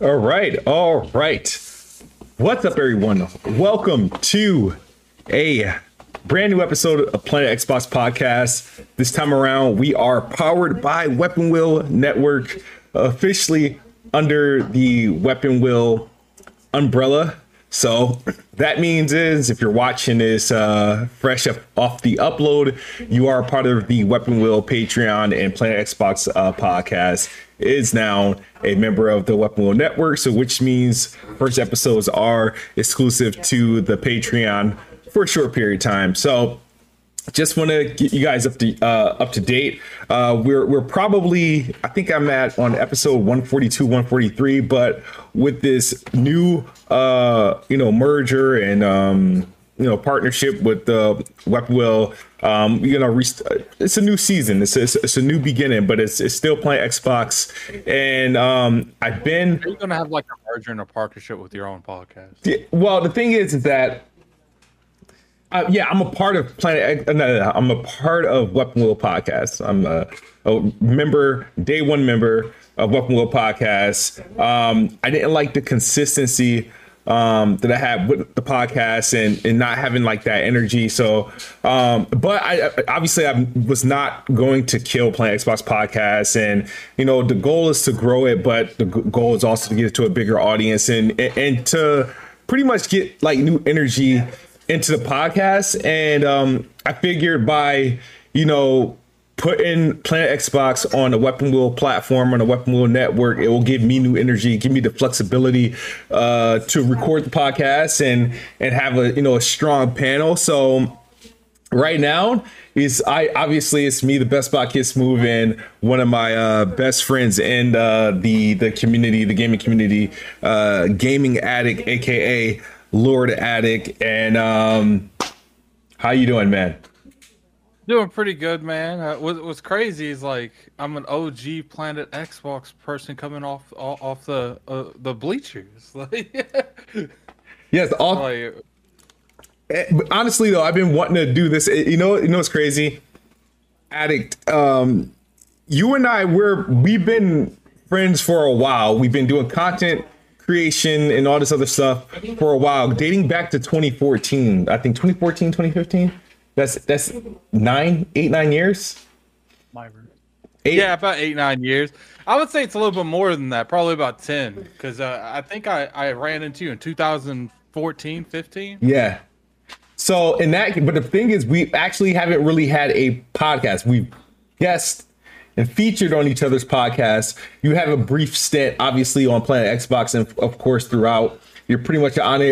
All right, all right. What's up, everyone? Welcome to a brand new episode of Planet Xbox Podcast. This time around, we are powered by Weapon Wheel Network, officially under the Weapon Wheel umbrella. So that means is if you're watching this uh, fresh off the upload, you are part of the Weapon Wheel Patreon and Planet Xbox uh, podcast is now a member of the Weapon Wheel Network. So which means first episodes are exclusive to the Patreon for a short period of time. So just want to get you guys up to uh, up to date. Uh, we're we're probably I think I'm at on episode 142, 143, but with this new uh, you know merger and um, you know partnership with the Weapon Wheel, um, you know rest- it's a new season. It's, it's, it's a new beginning, but it's it's still playing Xbox. And um, I've been. Are you gonna have like a merger and a partnership with your own podcast? Yeah, well, the thing is, is that uh, yeah, I'm a part of Planet. Uh, no, no, no, I'm a part of Weapon Wheel Podcast. I'm a, a member, day one member of Weapon Wheel Podcast. Um, I didn't like the consistency um, that I had with the podcast and and not having like that energy. So, um, but I obviously I was not going to kill Planet Xbox Podcast, and you know the goal is to grow it, but the goal is also to get it to a bigger audience and and, and to pretty much get like new energy into the podcast and um i figured by you know putting planet xbox on a weapon wheel platform on a weapon wheel network it will give me new energy give me the flexibility uh to record the podcast and and have a you know a strong panel. So right now is I obviously it's me, the Best Buy Kiss Move, and one of my uh, best friends in uh, the the community, the gaming community, uh, gaming addict, aka Lord Addict. And um, how you doing, man? Doing pretty good, man. Uh, what, what's crazy is like I'm an OG Planet Xbox person coming off off, the uh, the bleachers. Like, yes, all, like, but honestly though, I've been wanting to do this. Eh, You know, you know what's crazy? Addict. Um, you and I, we're we've been friends for a while. We've been doing content creation and all this other stuff for a while, dating back to 2014. I think 2014, 2015. That's that's nine, eight, nine years. Eight, yeah, about eight nine years. I would say it's a little bit more than that, probably about ten, because uh, I think I I ran into you in 2014, 15. Yeah. So in that, but the thing is, we actually haven't really had a podcast. We've guest and featured on each other's podcasts. You have a brief stint, obviously, on Planet Xbox, and of course throughout. You're pretty much an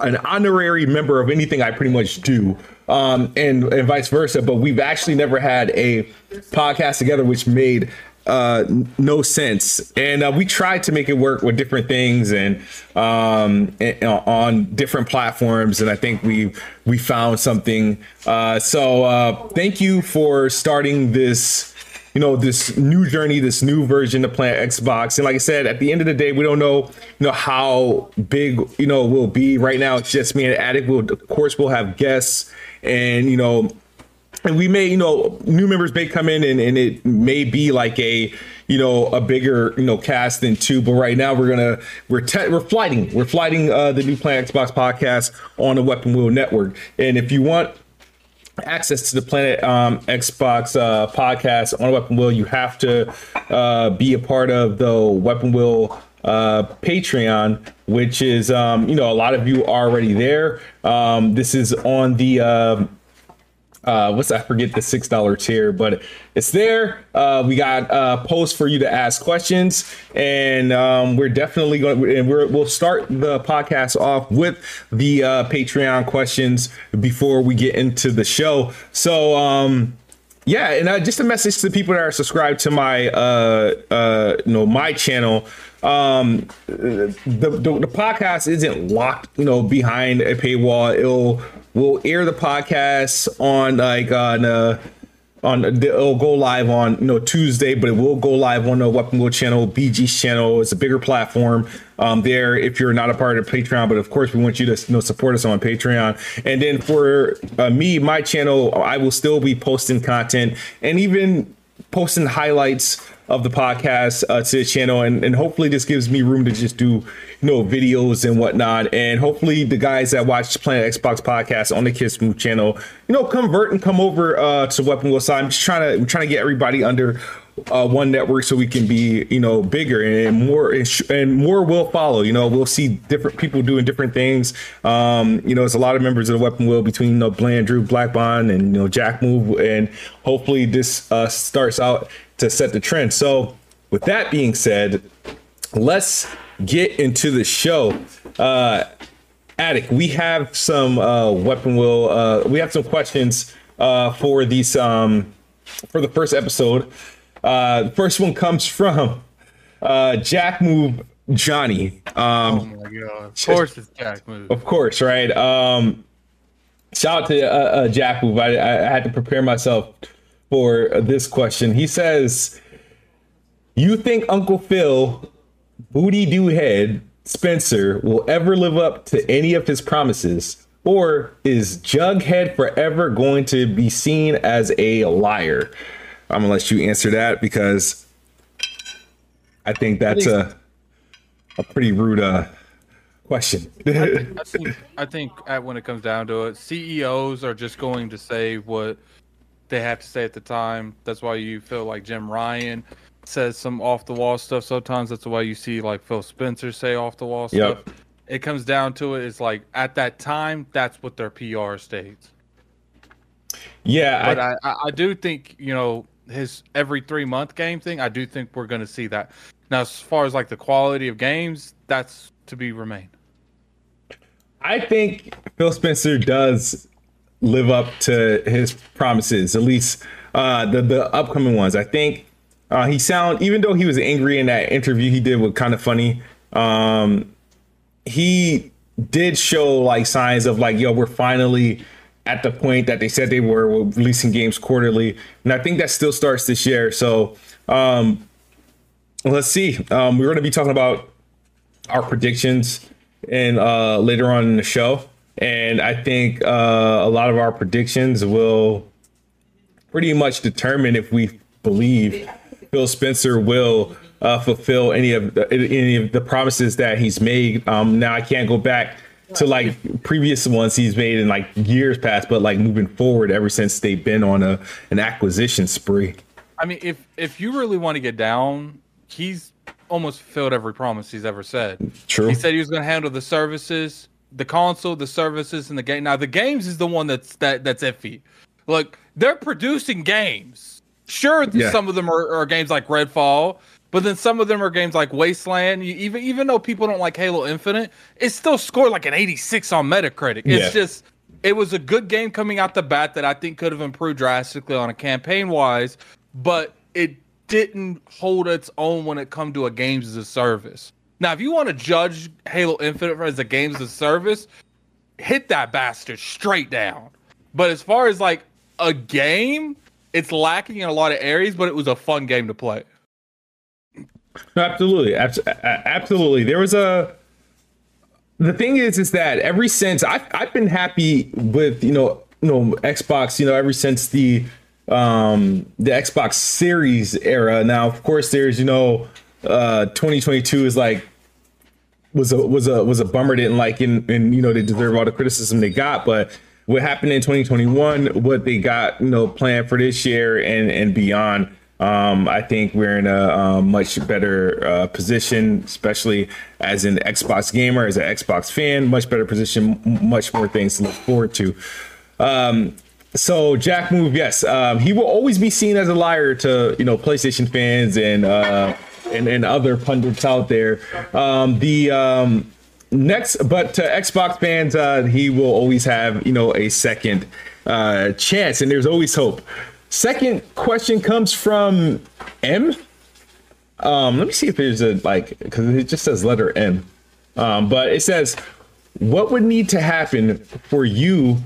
an honorary member of anything I pretty much do, um, and and vice versa. But we've actually never had a podcast together, which made uh no sense and uh, we tried to make it work with different things and um and, uh, on different platforms and i think we we found something uh so uh thank you for starting this you know this new journey this new version of planet xbox. And like i said at the end of the day we don't know you know how big you know will be. Right now it's just me and addict will of course we'll have guests and you know and we may you know new members may come in and, and it may be like a you know a bigger you know cast than two. But right now we're gonna we're te- we're flighting. We're flighting uh the new planet xbox podcast on the weapon wheel network. And if you want access to the planet um xbox uh podcast on weapon Wheel, you have to uh be a part of the weapon Wheel uh patreon which is um you know a lot of you are already there. Um this is on the um uh what's I forget the six dollar tier, but it's there. Uh we got uh posts for you to ask questions, and um we're definitely going and we're we'll start the podcast off with the uh Patreon questions before we get into the show. So um yeah, and uh, just a message to the people that are subscribed to my uh uh you know my channel. Um the, the the podcast isn't locked, you know, behind a paywall. It'll we'll air the podcast on like on uh on it'll go live on you know Tuesday, but it will go live on the Weapon Wheel channel, BG's channel. It's a bigger platform um, there if you're not a part of Patreon. But of course, we want you to you know support us on Patreon. And then for uh, me, my channel, I will still be posting content and even posting highlights of the podcast uh, to the channel, and, and hopefully this gives me room to just do you know videos and whatnot, and hopefully the guys that watch Planet Xbox podcast on the Kids Move channel, you know, convert and come over uh, to Weapon Wheel side. I'm just trying to trying to get everybody under uh, one network so we can be you know bigger and more and more will follow you know we'll see different people doing different things um you know it's a lot of members of the weapon wheel between you know Blandrew black bond and you know jack move and hopefully this uh starts out to set the trend so with that being said let's get into the show uh Addict we have some uh weapon wheel uh we have some questions uh for these um for the first episode uh, the first one comes from uh, Jack Move Johnny. Um, oh my god! Of course, it's Jack Move. Of course, right? Um, shout out to uh, uh, Jack Move. I, I, had to prepare myself for this question. He says, "You think Uncle Phil, Booty Do Head Spencer, will ever live up to any of his promises?" Or is Jughead forever going to be seen as a liar? I'm gonna let you answer that because I think that's a a pretty rude uh, question. I, I, think, I think when it comes down to it, CEOs are just going to say what they have to say at the time. That's why you feel like Jim Ryan says some off the wall stuff. Sometimes that's why you see like Phil Spencer say off the wall stuff. Yep. It comes down to it. It's like at that time, that's what their PR states. Yeah, but I, I, I do think you know his every three month game thing, I do think we're going to see that. Now, as far as like the quality of games, that's to be remained. I think Phil Spencer does live up to his promises, at least uh, the the upcoming ones. I think uh, he sound even though he was angry in that interview he did with Kinda Funny. Um, he did show like signs of like, yo, we're finally at the point that they said they were releasing games quarterly, and I think that still starts this year. So um, let's see. Um, we're going to be talking about our predictions and uh, later on in the show, and I think uh, a lot of our predictions will pretty much determine if we believe Phil Spencer will uh, fulfill any of the, any of the promises that he's made. Um, now I can't go back to like previous ones he's made in like years past, but like moving forward ever since they've been on a an acquisition spree. I mean, if if you really want to get down, he's almost fulfilled every promise he's ever said. True. He said he was going to handle the services, the console, the services, and the game. Now the games is the one that's that that's iffy. Look, they're producing games. Sure, yeah. some of them are, are games like Redfall, but then some of them are games like Wasteland. You, even even though people don't like Halo Infinite, it still scored like an 86 on Metacritic. It's yeah. just it was a good game coming out the bat that I think could have improved drastically on a campaign wise, but it didn't hold its own when it come to a games as a service. Now, if you want to judge Halo Infinite as a games of service, hit that bastard straight down. But as far as like a game, it's lacking in a lot of areas, but it was a fun game to play. Absolutely, absolutely. There was a. The thing is, is that ever since I've I've been happy with you know you know Xbox you know ever since the um the Xbox Series era. Now, of course, there's you know uh 2022 is like was a was a was a bummer didn't like and and you know they deserve all the criticism they got but what happened in 2021 what they got you know planned for this year and and beyond um, I think we're in a um, much better uh, position, especially as an Xbox gamer, as an Xbox fan, much better position, m- much more things to look forward to. Um, so Jack Move, yes, um, he will always be seen as a liar to you know PlayStation fans and uh, and, and other pundits out there. Um, the um, next, but to Xbox fans, uh, he will always have you know a second uh, chance, and there's always hope. Second question comes from M. Um, let me see if there's a like because it just says letter M. Um, but it says, what would need to happen for you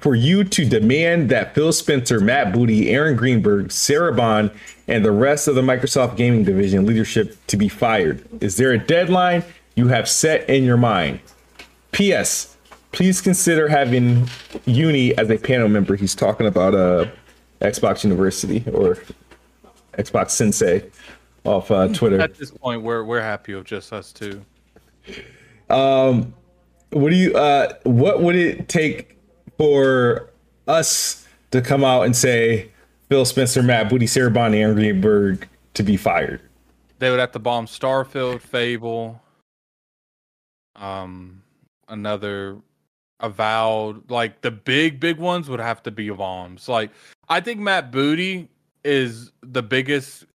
for you to demand that Phil Spencer, Matt Booty, Aaron Greenberg, Sarah Bond, and the rest of the Microsoft gaming division leadership to be fired? Is there a deadline you have set in your mind? P.S. Please consider having Uni as a panel member. He's talking about uh, Xbox University or Xbox Sensei off uh, Twitter. At this point, we're we're happy with just us two. Um, what do you? Uh, what would it take for us to come out and say Phil Spencer, Matt Booty, Sarah Bonnie, and Greenberg to be fired? They would have to bomb Starfield, Fable, um, another Avowed like the big big ones would have to be bombs. Like I think Matt Booty is the biggest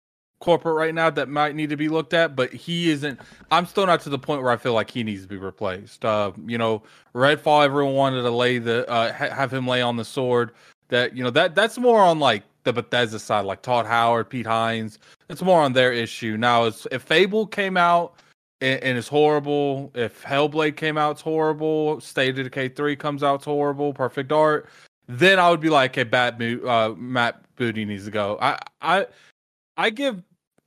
corporate right now that might need to be looked at, but he isn't. I'm still not to the point where I feel like he needs to be replaced. Uh, you know, Redfall, everyone wanted to lay the uh, ha- have him lay on the sword. That you know that that's more on like the Bethesda side, like Todd Howard, Pete Hines. It's more on their issue now. if Fable came out and, and it's horrible, if Hellblade came out, it's horrible. State of Decay three comes out, it's horrible. Perfect Dark. Then I would be like, okay, bad uh, Matt Booty needs to go. I I I give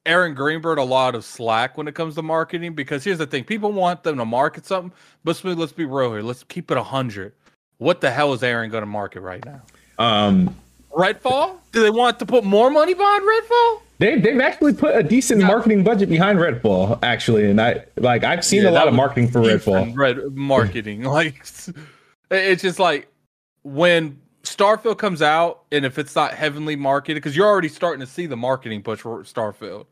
Aaron Greenberg a lot of slack when it comes to marketing because here's the thing: people want them to market something, but. Let's be real here. Let's keep it a hundred. What the hell is Aaron going to market right now? Um, Redfall? Do they want to put more money behind Redfall? They they've actually put a decent yeah. marketing budget behind Redfall, actually, and I like I've seen yeah, a lot of marketing for Redfall. Red marketing, like it's just like when Starfield comes out, and if it's not heavily marketed, because you're already starting to see the marketing push for Starfield.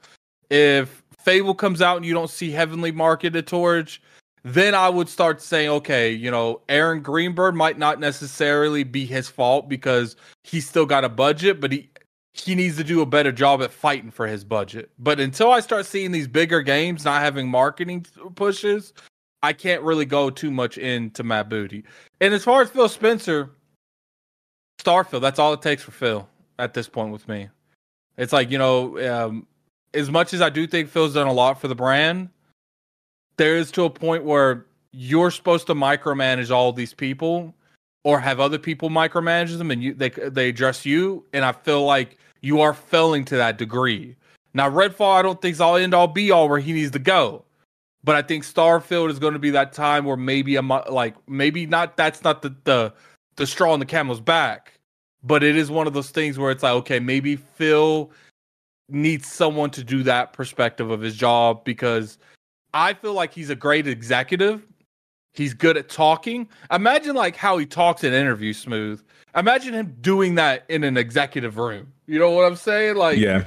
If Fable comes out and you don't see heavily marketed towards, then I would start saying, okay, you know, Aaron Greenberg might not necessarily be his fault because he's still got a budget, but he he needs to do a better job at fighting for his budget. But until I start seeing these bigger games not having marketing pushes, I can't really go too much into Matt Booty. And as far as Phil Spencer, Starfield. That's all it takes for Phil at this point with me. It's like you know, um, as much as I do think Phil's done a lot for the brand, there is to a point where you're supposed to micromanage all these people, or have other people micromanage them, and you they they address you. And I feel like you are failing to that degree. Now, Redfall, I don't think is all end all be all where he needs to go, but I think Starfield is going to be that time where maybe I'm like maybe not. That's not the the the straw on the camel's back. But it is one of those things where it's like, okay, maybe Phil needs someone to do that perspective of his job because I feel like he's a great executive. He's good at talking. Imagine like how he talks in interviews smooth. Imagine him doing that in an executive room. You know what I'm saying? Like Yeah.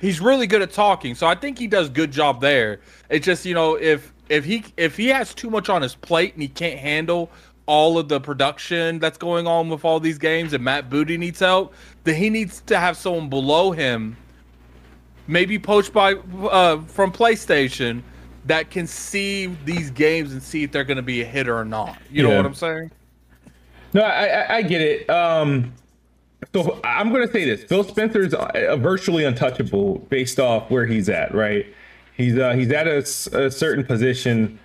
He's really good at talking. So I think he does good job there. It's just, you know, if if he if he has too much on his plate and he can't handle all of the production that's going on with all these games and Matt Booty needs help, then he needs to have someone below him, maybe poached by uh, from PlayStation, that can see these games and see if they're going to be a hit or not. You yeah. know what I'm saying? No, I, I get it. Um, so I'm going to say this: Phil Spencer's uh, virtually untouchable based off where he's at. Right? He's uh, he's at a, a certain position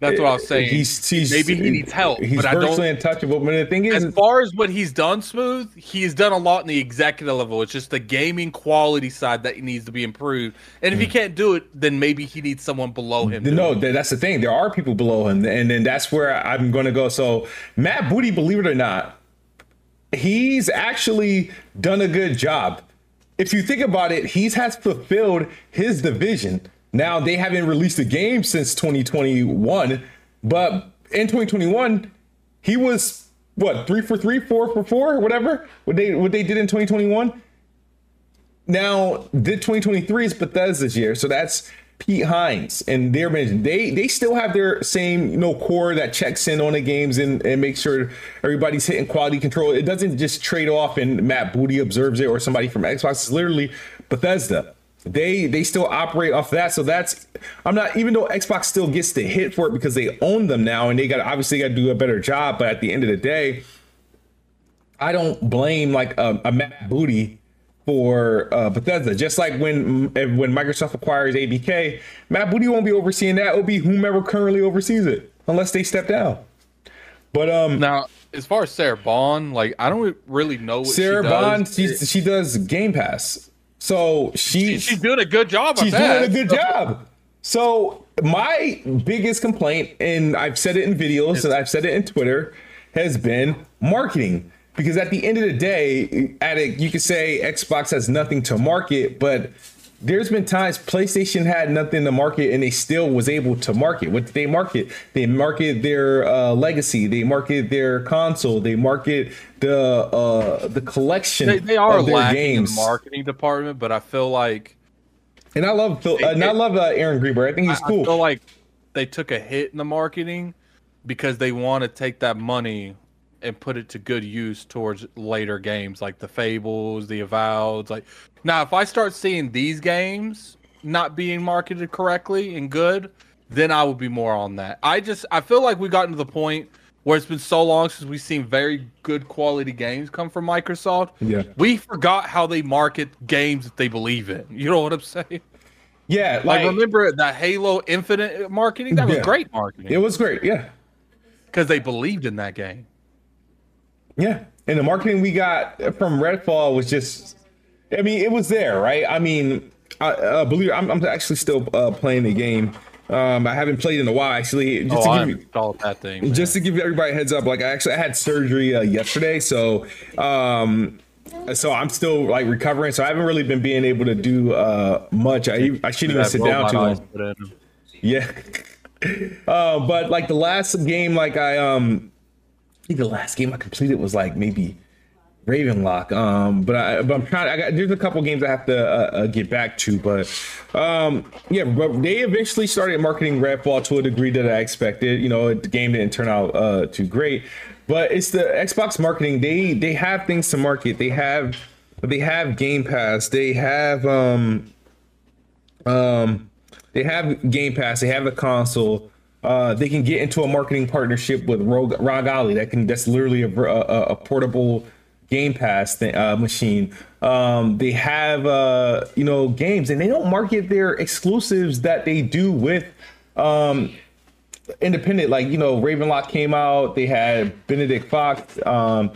that's what I was saying. He's, he's maybe he needs help. He's but virtually untouchable. But the thing is, as far as what he's done, smooth, he's done a lot in the executive level. It's just the gaming quality side that needs to be improved. And if he hmm. can't do it, then maybe he needs someone below him. No, that's the thing. There are people below him, and then that's where I'm going to go. So Matt Booty, believe it or not, he's actually done a good job. If you think about it, he's has fulfilled his division now they haven't released a game since 2021, but in 2021, he was what three for three, four for four, whatever. What they what they did in 2021. Now, did 2023 is Bethesda's year, so that's Pete Hines and their management. They they still have their same you know core that checks in on the games and, and makes sure everybody's hitting quality control. It doesn't just trade off and Matt Booty observes it or somebody from Xbox. It's literally Bethesda they they still operate off that. So that's i'm not even though xbox still gets the hit for it because they own them now and they got obviously got to do a better job but at the end of the day i don't blame like a, a matt booty for uh, bethesda. Just like when when microsoft acquires abk matt booty won't be overseeing that. It'll be whomever currently oversees it unless they step down. But um now as far as Sarah Bond, like I don't really know what Sarah she Bond. She she does Game Pass, so she, she's doing a good job. she's that. doing a good job. So my biggest complaint, and I've said it in videos and I've said it in Twitter, has been marketing. Because at the end of the day, at it, you could say Xbox has nothing to market, but there's been times PlayStation had nothing to market and they still was able to market. What did they market? They market their uh, legacy. They market their console. They market the uh, the collection They, they are of their lacking games. in the marketing department, but I feel like and I love Phil, uh, and I love uh, Aaron Greenberg. I think he's I cool. feel like they took a hit in the marketing because they want to take that money and put it to good use towards later games like the Fables, the Avoweds. Like now, if I start seeing these games not being marketed correctly and good, then I would be more on that. I just I feel like we've gotten to the point where it's been so long since we've seen very good quality games come from Microsoft. Yeah. We forgot how they market games that they believe in. You know what I'm saying? yeah, Like, like, remember that Halo Infinite marketing? That was Yeah. great marketing it was great. Yeah, because they believed in that game. Yeah, and the marketing we got from Redfall was just, I mean, it was there, right? I mean, I uh, believe I'm, I'm actually still uh, playing the game. Um, I haven't played in a while, actually. Just Oh, to give you, that thing. man. just to give everybody a heads up, like I actually I had surgery uh, yesterday, so um, so I'm still like recovering. So I haven't really been being able to do uh much. I I shouldn't even sit down too long. Yeah. uh, but like the last game, like I um, I think the last game I completed was like maybe Ravenlok. Um, but I but I'm trying. I got there's a couple games I have to uh, uh, get back to, but um, yeah. But they eventually started marketing Redfall to a degree that I expected. You know, the game didn't turn out uh too great, but it's the Xbox marketing. They they have things to market. They have they have Game Pass. They have um um, they have Game Pass. They have the console. Uh, they can get into a marketing partnership with Rogue, ROG Ally. That can that's literally a, a, a portable Game Pass thing, uh, machine. Um, they have uh, you know games, and they don't market their exclusives that they do with um, independent. Like you know, Ravenlok came out. They had Benedict Fox. Um,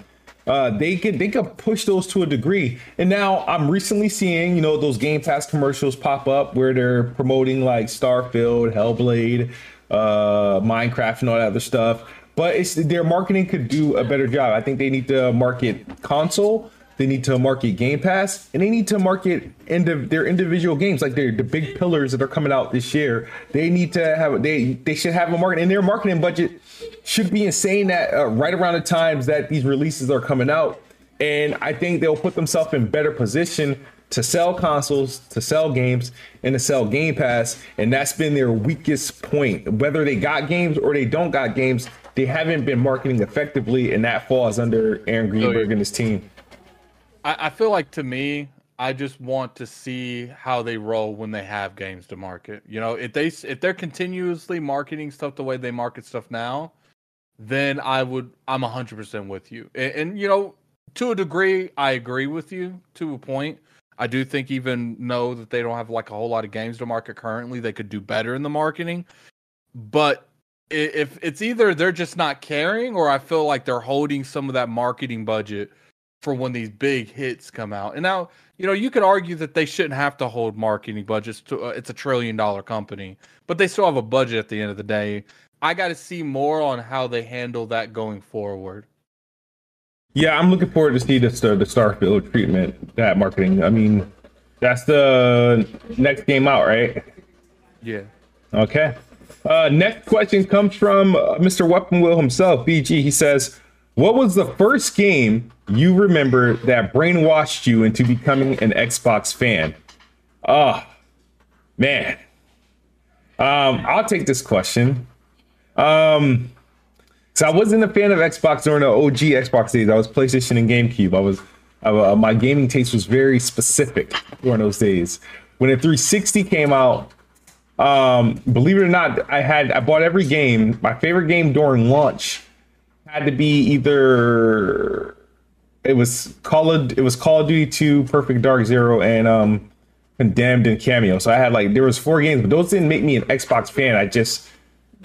uh, they could they could push those to a degree. And now I'm recently seeing you know those Game Pass commercials pop up where they're promoting like Starfield, Hellblade, uh, Minecraft, and all that other stuff. But it's their marketing could do a better job. I think they need to market console. They need to market Game Pass, and they need to market into their individual games, like their the big pillars that are coming out this year. They need to have they they should have a market, and their marketing budget should be insane That uh, right around the times that these releases are coming out. And I think they'll put themselves in better position to sell consoles, to sell games, and to sell Game Pass. And that's been their weakest point. Whether they got games or they don't got games, they haven't been marketing effectively, and that falls under Aaron Greenberg and his team. I, I feel like to me, I just want to see how they roll when they have games to market. You know, if they if they're continuously marketing stuff the way they market stuff now, then I would I'm hundred percent with you. And, and you know, to a degree, I agree with you to a point. I do think even know that they don't have like a whole lot of games to market currently, they could do better in the marketing. But if it's either they're just not caring, or I feel like they're holding some of that marketing budget for when these big hits come out. And now, you know, you could argue that they shouldn't have to hold marketing budgets to uh, it's a trillion dollar company, but they still have a budget at the end of the day. I got to see more on how they handle that going forward. Yeah, I'm looking forward to see the Star- the Starfield treatment, that marketing. I mean, that's the next game out, right? Yeah. Okay. Uh, next question comes from uh, Mr. Weapon Wheel himself, BG. He says, "What was the first game you remember that brainwashed you into becoming an Xbox fan?" Oh, man. Um, I'll take this question. Um, so I wasn't a fan of Xbox during the OG Xbox days. I was PlayStation and GameCube. I was uh, my gaming taste was very specific during those days. When the 360 came out, um, believe it or not, I had I bought every game. My favorite game during launch had to be either it was Call of it was Call of Duty 2, Perfect Dark Zero, and um Condemned and Kameo. So I had like there was four games, but those didn't make me an Xbox fan. I just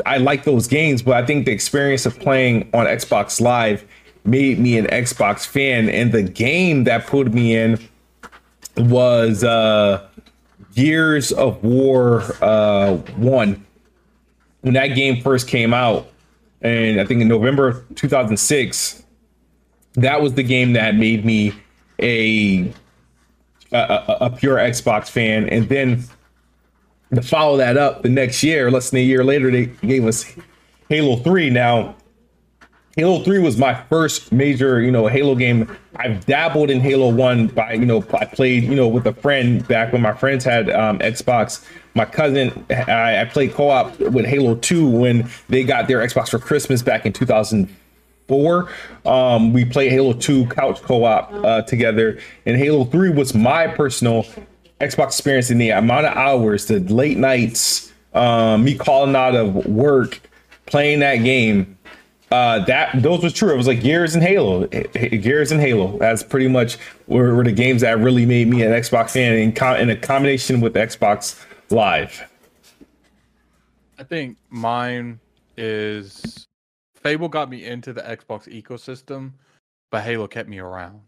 I like those games, but I think the experience of playing on Xbox Live made me an Xbox fan. And the game that put me in was uh, Gears of War uh, 1. When that game first came out, and I think in November 2006, that was the game that made me a a, a pure Xbox fan. And then to follow that up the next year, less than a year later, they gave us Halo 3. Now, Halo 3 was my first major, you know, Halo game. I've dabbled in Halo 1 by, you know, I played, you know, with a friend back when my friends had um, Xbox. My cousin, I, I played co op with Halo 2 when they got their Xbox for Christmas back in 2004. Um, we played Halo 2 couch co op uh, together, and Halo 3 was my personal Xbox experience in the amount of hours, the late nights, um, me calling out of work, playing that game. Uh, that those was true. It was like Gears and Halo, Gears and Halo. That's pretty much were, were the games that really made me an Xbox fan in, in a combination with Xbox Live. I think mine is Fable got me into the Xbox ecosystem, but Halo kept me around.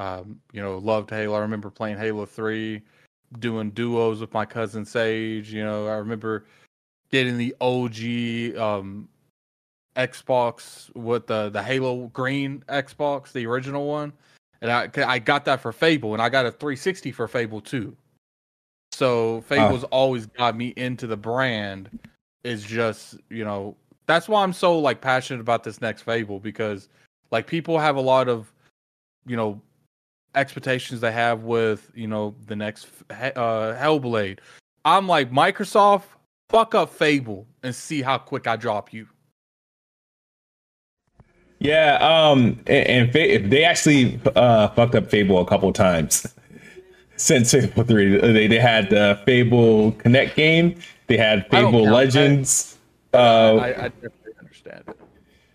Um, you know, loved Halo. I remember playing Halo 3, doing duos with my cousin Sage. You know, I remember getting the OG um, Xbox with the the Halo Green Xbox, the original one, and I I got that for Fable, and I got a 360 for Fable too. So Fable's oh. always got me into the brand. Is just you know that's why I'm so like passionate about this next Fable because like people have a lot of you know expectations they have with you know the next uh, Hellblade. I'm like Microsoft, fuck up Fable and see how quick I drop you. Yeah, um, and, and they actually uh, fucked up Fable a couple times since Fable Three. They they had the Fable Kinect game. They had Fable Legends. I, uh, I, I definitely understand it.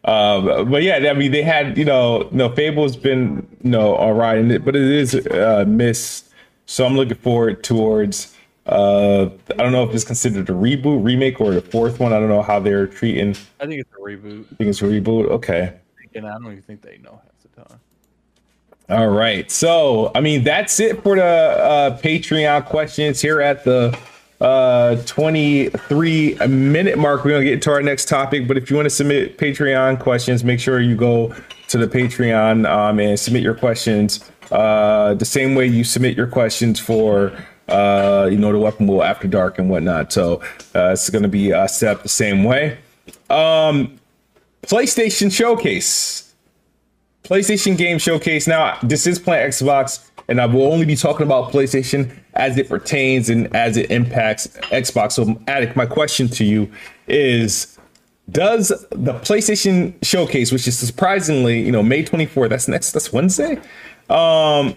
Um, but yeah, I mean, they had, you know, no Fable's been, you know, all right, but it is uh, missed. So I'm looking forward towards. Uh, I don't know if it's considered a reboot, remake, or the fourth one. I don't know how they're treating. I think it's a reboot. I think it's a reboot. Okay. And I don't even think they know half the time. All right. So, I mean, that's it for the uh, Patreon questions here at the uh 23 minute mark. We're gonna get to our next topic but if you want to submit patreon questions make sure you go to the patreon um, and submit your questions. Uh the same way you submit your questions for uh you know the weapon wheel after dark and whatnot. So uh it's gonna be uh, set up the same way. Um playstation showcase. Playstation game showcase. Now this is playing xbox and I will only be talking about PlayStation as it pertains and as it impacts Xbox. So, Addict, my question to you is does the PlayStation showcase, which is surprisingly, you know, May 24th, that's next, that's Wednesday. Um,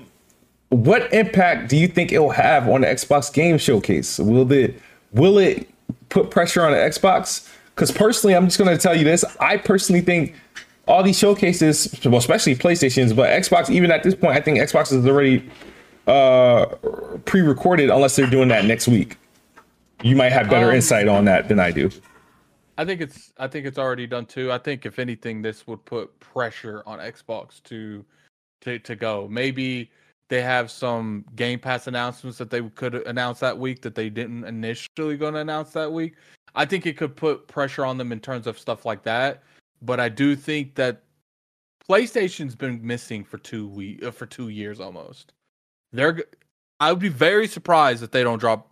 what impact do you think it will have on the Xbox game showcase? Will it will it put pressure on the Xbox? Because personally, I'm just gonna tell you this. I personally think all these showcases, well, especially PlayStations, but Xbox, even at this point, I think Xbox is already uh, pre-recorded unless they're doing that next week. You might have better um, insight on that than I do. I think it's I think it's already done too. I think if anything, this would put pressure on Xbox to to to go. Maybe they have some Game Pass announcements that they could announce that week that they didn't initially going to announce that week. I think it could put pressure on them in terms of stuff like that but I do think that PlayStation's been missing for two week uh, for two years almost. They're I would be very surprised if they don't drop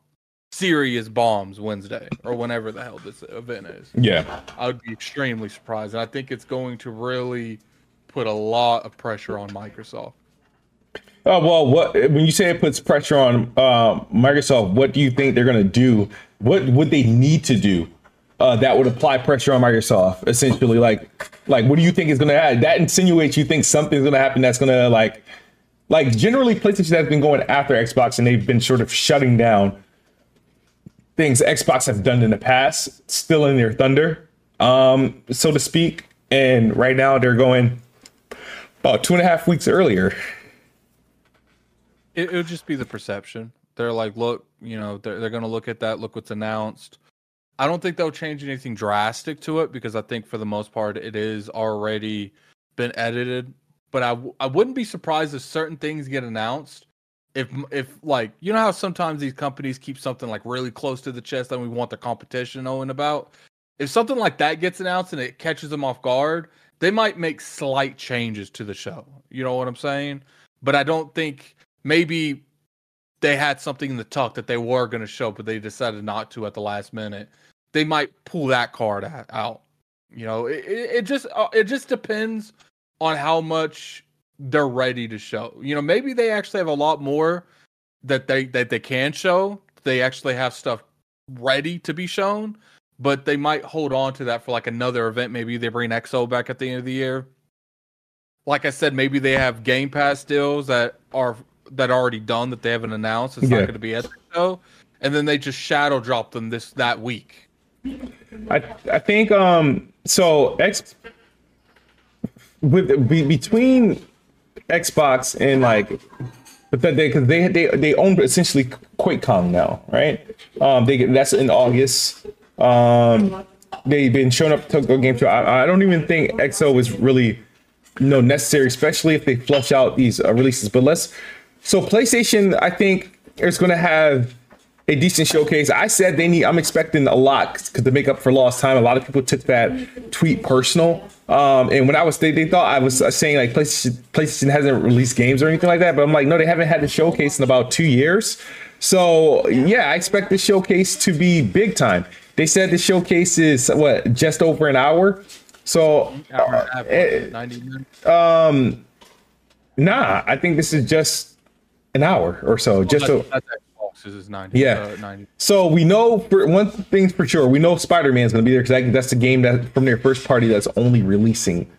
serious bombs Wednesday or whenever the hell this event is. Yeah, I would be extremely surprised, and I think it's going to really put a lot of pressure on Microsoft. Oh well, what when you say it puts pressure on uh, Microsoft, what do you think they're going to do? What would they need to do uh, that would apply pressure on Microsoft. Essentially, like, like what do you think is going to happen? That insinuates you think something's going to happen that's going to like, like generally PlayStation has been going after Xbox and they've been sort of shutting down things Xbox have done in the past, still in their thunder, um, so to speak. And right now they're going about two and a half weeks earlier. It, will just be the perception. They're like, look, you know, they're, they're going to look at that, look what's announced I don't think they'll change anything drastic to it because I think for the most part it is already been edited, but I w- I wouldn't be surprised if certain things get announced. If if like you know how sometimes these companies keep something like really close to the chest and we want the competition knowing about. If something like that gets announced and it catches them off guard, they might make slight changes to the show. You know what I'm saying? But I don't think maybe they had something in the tuck that they were going to show, but they decided not to at the last minute. They might pull that card out. You know, it, it just uh, it just depends on how much they're ready to show. You know, maybe they actually have a lot more that they that they can show. They actually have stuff ready to be shown, but they might hold on to that for like another event. Maybe they bring EXO back at the end of the year. Like I said, maybe they have Game Pass deals that are that are already done that they haven't announced. It's yeah. not going to be at the show, and then they just shadow drop them this that week. I I think um so X with be, between Xbox and like but they because they they they own essentially QuakeCon now, right? Um, they that's in August. Um, they've been showing up to go game show. I, I don't even think EXO is really know necessary, especially if they flush out these uh, releases. But let's so PlayStation, I think is going to have a decent showcase. I said they need. I'm expecting a lot because to make up for lost time. A lot of people took that tweet personal. Um, and when I was, they, they thought I was saying like PlayStation, PlayStation hasn't released games or anything like that. But I'm like, no, they haven't had the showcase in about two years. So yeah, I expect the showcase to be big time. They said the showcase is what just over an hour. So uh, um, nah, I think this is just an hour or so. Just that's, that's is 90. Yeah. Uh, 90. So we know for one thing's for sure, we know Spider Man's going to be there because that's the game that from their first party that's only releasing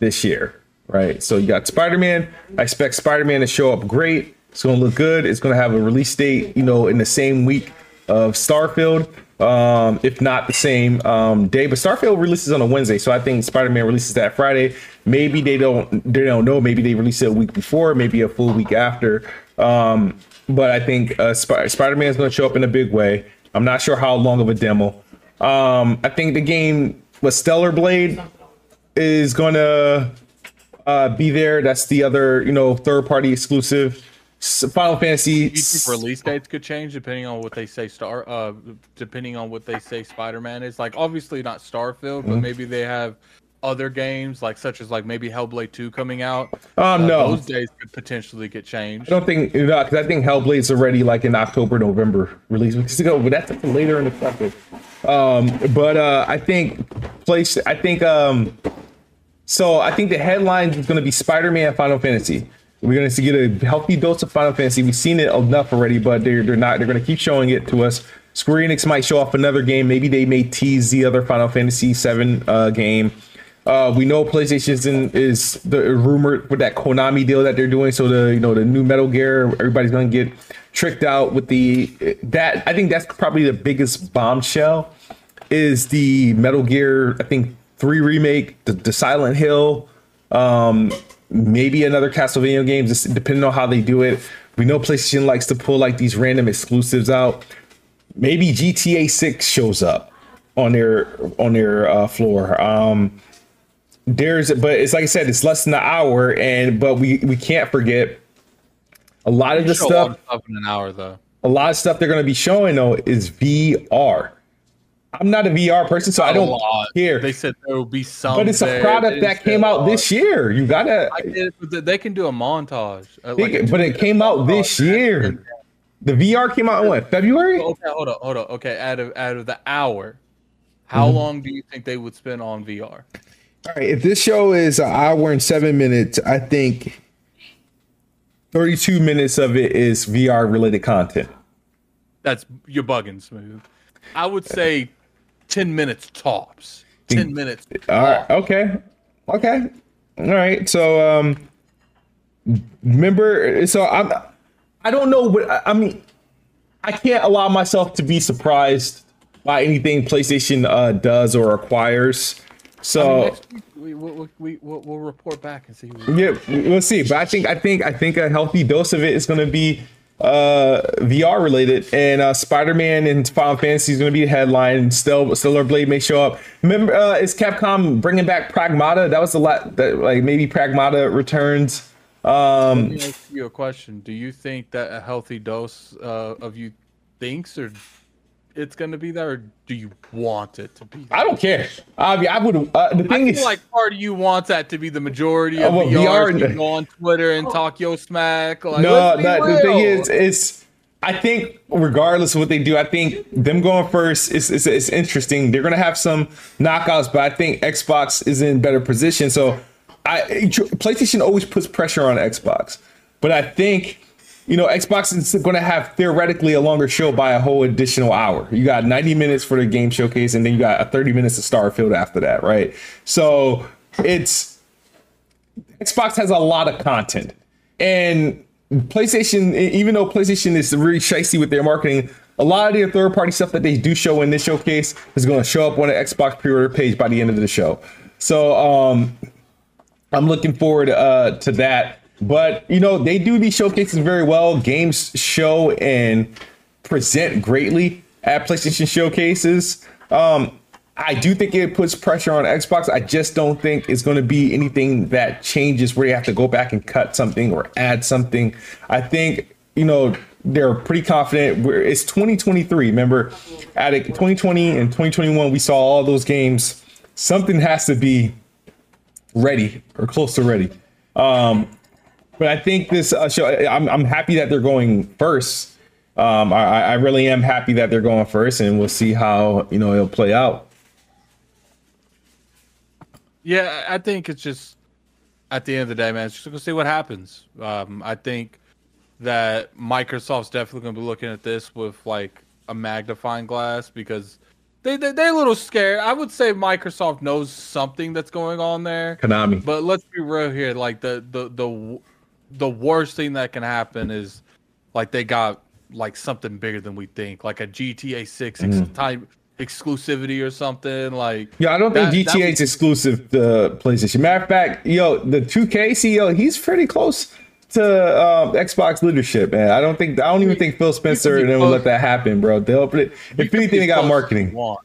this year, right? So you got Spider Man. I expect Spider Man to show up great. It's going to look good. It's going to have a release date, you know, in the same week of Starfield, um, if not the same um, day. But Starfield releases on a Wednesday, so I think Spider Man releases that Friday. Maybe they don't they don't know. Maybe they release it a week before, maybe a full week after. Um, but I think uh, Sp- Spider Man is going to show up in a big way. I'm not sure how long of a demo. Um, I think the game with Stellar Blade is going to uh, be there. That's the other, you know, third party exclusive. Final Fantasy. release dates could change depending on what they say. Star, uh, depending on what they say, Spider Man is like. Obviously not Starfield, mm-hmm. but maybe they have other games, like such as like maybe Hellblade Two coming out. Um, uh, no, those days could potentially get changed. I don't think know because I think Hellblade's already like in October, November release. We go, but that's later in the project. Um, but uh, I think place. I think um, so. I think the headline is going to be Spider-Man, Final Fantasy. We're going to get a healthy dose of Final Fantasy. We've seen it enough already, but they're they're not. They're going to keep showing it to us. Square Enix might show off another game. Maybe they may tease the other Final Fantasy VII uh, game. Uh, we know PlayStation is, in, is the rumor with that Konami deal that they're doing. So the you know the new Metal Gear, everybody's gonna get tricked out with the that. I think that's probably the biggest bombshell is the Metal Gear. I think three remake, the, the Silent Hill, um, maybe another Castlevania game, just depending on how they do it. We know PlayStation likes to pull like these random exclusives out. Maybe GTA Six shows up on their on their uh, floor. Um, there's but it's like I said, it's less than an hour, and but we we can't forget a lot of the stuff, stuff in an hour though. A lot of stuff they're going to be showing though is VR. I'm not a VR person, so I don't care. They said there will be some, but it's a product that came out this year. You gotta. they can do a montage, uh, like but it came out this year. The VR came out in what February? Okay, hold on, hold on. Okay, out of out of the hour, how mm-hmm. long do you think they would spend on VR? All right, if this show is an hour and seven minutes, I think 32 minutes of it is VR related content. That's you're bugging smooth. I would say 10 minutes tops. 10 minutes. All right. Okay. Okay. All right. So um remember so I'm I don't know what I mean I can't allow myself to be surprised by anything PlayStation uh, does or acquires. So I mean, we, we, we, we'll, we'll report back and see. yeah, we'll see. But I think I think I think a healthy dose of it is going to be uh, VR related, and uh, Spider Man and Final Fantasy is going to be a headline. Still, Stellar Blade may show up. Remember, uh, is Capcom bringing back Pragmata? That was a lot. That like maybe Pragmata returns. Um, Let me ask you a question. Do you think that a healthy dose uh, of you thinks or it's going to be there, or do you want it to be? There? I don't care. I mean, I would. Uh, the I thing feel is, like part of you wants that to be the majority of Oh, well, VR. VR you go on Twitter and talk yo smack. Like, no, that, the thing is, it's. I think regardless of what they do, I think them going first is is, is interesting. They're gonna have some knockouts, but I think Xbox is in better position. So, I PlayStation always puts pressure on Xbox, but I think. You know, Xbox is going to have theoretically a longer show by a whole additional hour. You got 90 minutes for the game showcase, and then you got a 30 minutes of Starfield after that, right? So it's Xbox has a lot of content, and PlayStation, even though PlayStation is really shicey with their marketing, a lot of their third party stuff that they do show in this showcase is going to show up on the Xbox pre order page by the end of the show. So um, I'm looking forward uh, to that. But you know, they do these showcases very well. Games show and present greatly at PlayStation showcases. Um, I do think it puts pressure on Xbox. I just don't think it's going to be anything that changes where you have to go back and cut something or add something. I think you know they're pretty confident. It's 2023. Remember, at 2020 and 2021, we saw all those games. Something has to be ready or close to ready. Um, but I think this uh, show. I'm I'm happy that they're going first. Um, I, I really am happy that they're going first, and we'll see how you know it'll play out. Yeah, I think it's just at the end of the day, man, it's just gonna see what happens. Um, I think that Microsoft's definitely gonna be looking at this with like a magnifying glass because they, they they're a little scared. I would say Microsoft knows something that's going on there. Konami. But let's be real here. Like the the the the worst thing that can happen is like they got like something bigger than we think, like a GTA 6 ex- type exclusivity or something. Like Yeah, I don't think that- that GTA is exclusive to PlayStation. Matter of fact, yo, the 2K CEO, he's pretty close to um, Xbox leadership, man. I don't think I don't even think Phil Spencer and them will let that happen, bro. They'll put it, if anything, they got marketing. You,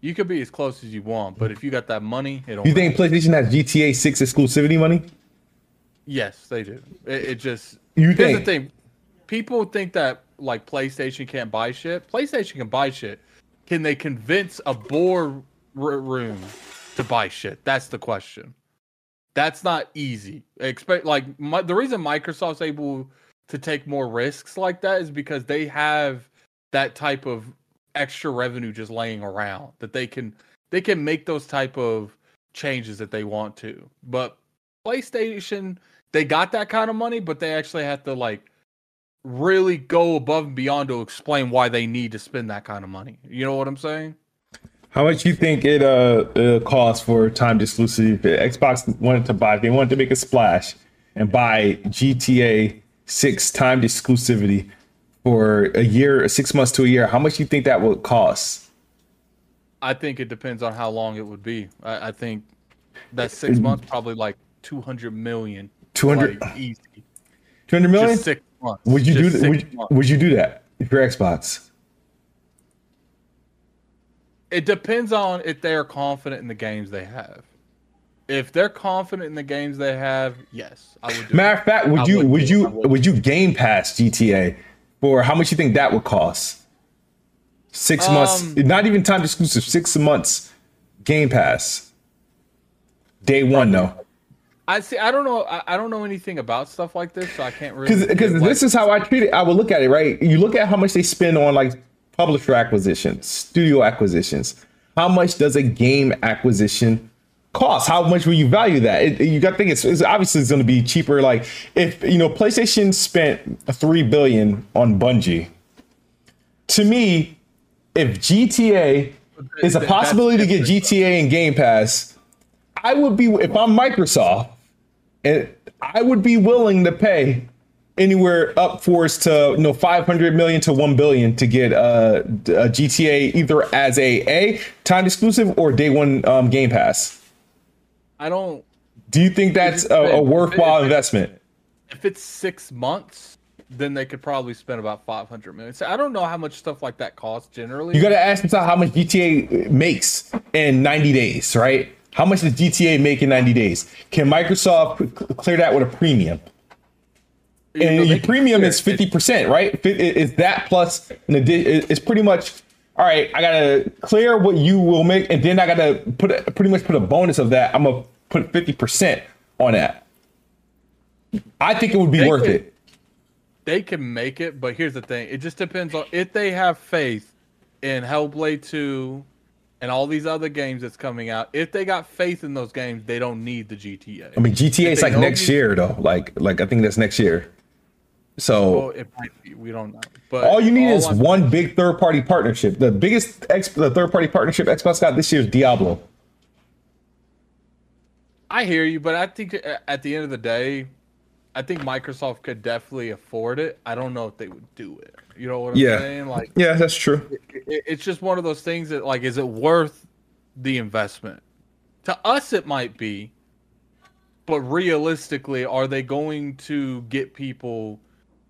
you could be as close as you want, but if you got that money, it. You think. PlayStation has GTA 6 exclusivity money? Yes, they do. It, it just. You here's think? the thing: people think that like PlayStation can't buy shit. PlayStation can buy shit. Can they convince a board r- room to buy shit? That's the question. That's not easy. Expect like my, the reason Microsoft's able to take more risks like that is because they have that type of extra revenue just laying around that they can they can make those type of changes that they want to. But PlayStation, they got that kind of money, but they actually have to like really go above and beyond to explain why they need to spend that kind of money. You know what I'm saying? How much you think it uh, uh costs for time exclusivity? If Xbox wanted to buy, they wanted to make a splash and buy GTA six timed exclusivity for a year, six months to a year. How much you think that would cost? I think it depends on how long it would be. I, I think that six months probably like two hundred million. 200 like, easy. Two hundred million? Just six months. Would you do Just that? six Would, months. would you do that if you're Xbox? It depends on if they are confident in the games they have. If they're confident in the games they have, yes, I would do. Matter of fact, would I you would would you would. would you Game Pass GTA for how much you think that would cost? Six months, Um, not even time exclusive. Six months Game Pass. Day one though. I see. I don't know. I, I don't know anything about stuff like this, so I can't really. because give, this is how I treat it. I would look at it right. You look at how much they spend on like publisher acquisitions, studio acquisitions. How much does a game acquisition cost? How much will you value that? It, you got to think it's, it's obviously it's going to be cheaper. Like if you know PlayStation spent three billion on Bungie. To me, if GTA is a possibility to get. GTA and Game Pass, I would be if I'm Microsoft and I would be willing to pay anywhere up for us to you know 500 million to 1 billion to get uh, a GTA either as a a time exclusive or day one um, Game Pass. I don't. Do you think that's a, a If it- worthwhile if it- investment? If it's six months, then they could probably spend about 500 million. So I don't know how much stuff like that costs generally. You got to ask yourself how much GTA makes in 90 days, right? How much does GTA make in 90 days? Can Microsoft clear that with a premium? and your premium is 50%, right? Is that plus an addition? It's pretty much all right. I gotta clear what you will make, and then I gotta put a, pretty much put a bonus of that. I'm gonna put 50% on that. I think it would be they worth could, it. They can make it, but here's the thing: it just depends on if they have faith in Hellblade 2 and all these other games that's coming out. If they got faith in those games, they don't need the GTA. I mean, GTA is like next year though. Like, like I think that's next year. So well, it might be. We don't know. But all you need all is I'm one big third party partnership. The biggest ex- the third party partnership Xbox got this year is Diablo. I hear you, but I think uh, at the end of the day, I think Microsoft could definitely afford it. I don't know if they would do it. You know what I'm yeah. saying? Like, yeah, that's true. It, it, it's just one of those things that, like, is it worth the investment? To us, it might be, but realistically, are they going to get people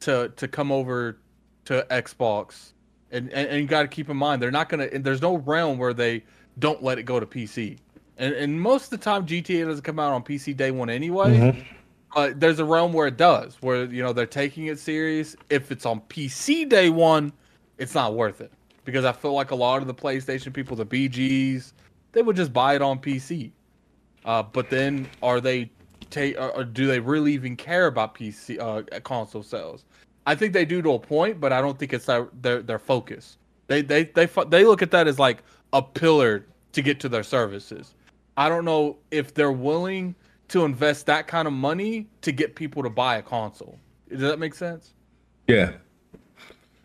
to to come over to Xbox? And and, and you got to keep in mind, they're not gonna. There's no realm where they don't let it go to PC. And, and most of the time, GTA doesn't come out on PC day one anyway. Mm-hmm. But there's a realm where it does, where you know they're taking it serious. If it's on PC day one, it's not worth it because I feel like a lot of the PlayStation people, the BGs, they would just buy it on PC. Uh, but then, are they take or do they really even care about PC uh, console sales? I think they do to a point, but I don't think it's their their, their focus. They they they they look at that as like a pillar to get to their services. I don't know if they're willing to invest that kind of money to get people to buy a console. Does that make sense? Yeah.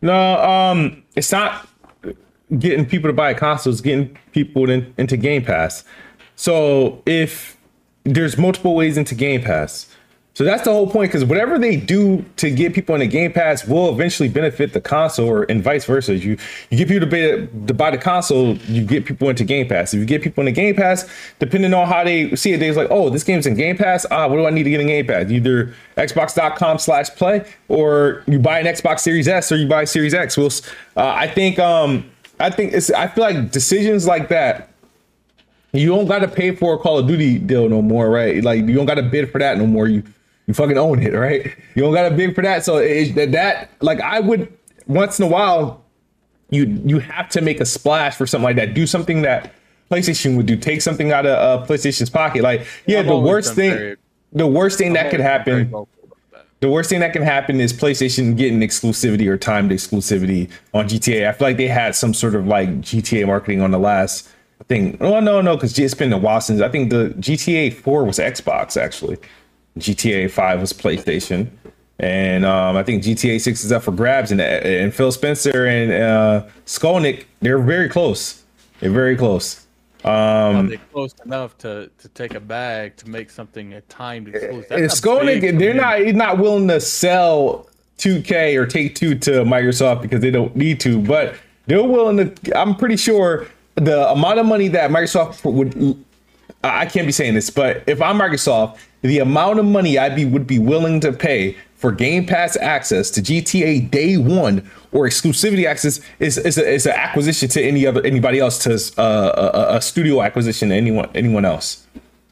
No, um, it's not getting people to buy a console. It's getting people in, into Game Pass. So if there's multiple ways into Game Pass, so that's the whole point because whatever they do to get people in the Game Pass will eventually benefit the console, or and vice versa. You you get people to, to buy the console, you get people into Game Pass. If you get people in the Game Pass, depending on how they see it, they're like, oh, this game's in Game Pass. Ah, what do I need to get in Game Pass? Either Xbox.com/play, or you buy an Xbox Series S, or you buy a Series X. Well, uh, I think um I think it's I feel like decisions like that you don't got to pay for a Call of Duty deal no more, right? Like you don't got to bid for that no more. You you fucking own it, right? You don't got to big for that. So it, that that like I would once in a while, you you have to make a splash for something like that. Do something that PlayStation would do. Take something out of uh, PlayStation's pocket. Like yeah, the worst thing, very, the worst thing that could happen. The worst thing that can happen is PlayStation getting exclusivity or timed exclusivity on GTA. I feel like they had some sort of like GTA marketing on the last thing. Oh no, no, because it's been a while since I think the GTA 4 was Xbox actually. GTA 5 was PlayStation. And um, I think GTA 6 is up for grabs. And, and Phil Spencer and uh, Skolnick, they're very close. They're very close. Um, they're close enough to, to take a bag to make something a timed exclusive. And Skolnick, they're not, he's not willing to sell 2K or Take Two to Microsoft because they don't need to, but they're willing to. I'm pretty sure the amount of money that Microsoft would. I can't be saying this, but if I'm Microsoft the amount of money I'd be would be willing to pay for Game Pass access to GTA Day One or exclusivity access is is, a, is an acquisition to any other anybody else to uh, a, a, studio acquisition to anyone anyone else.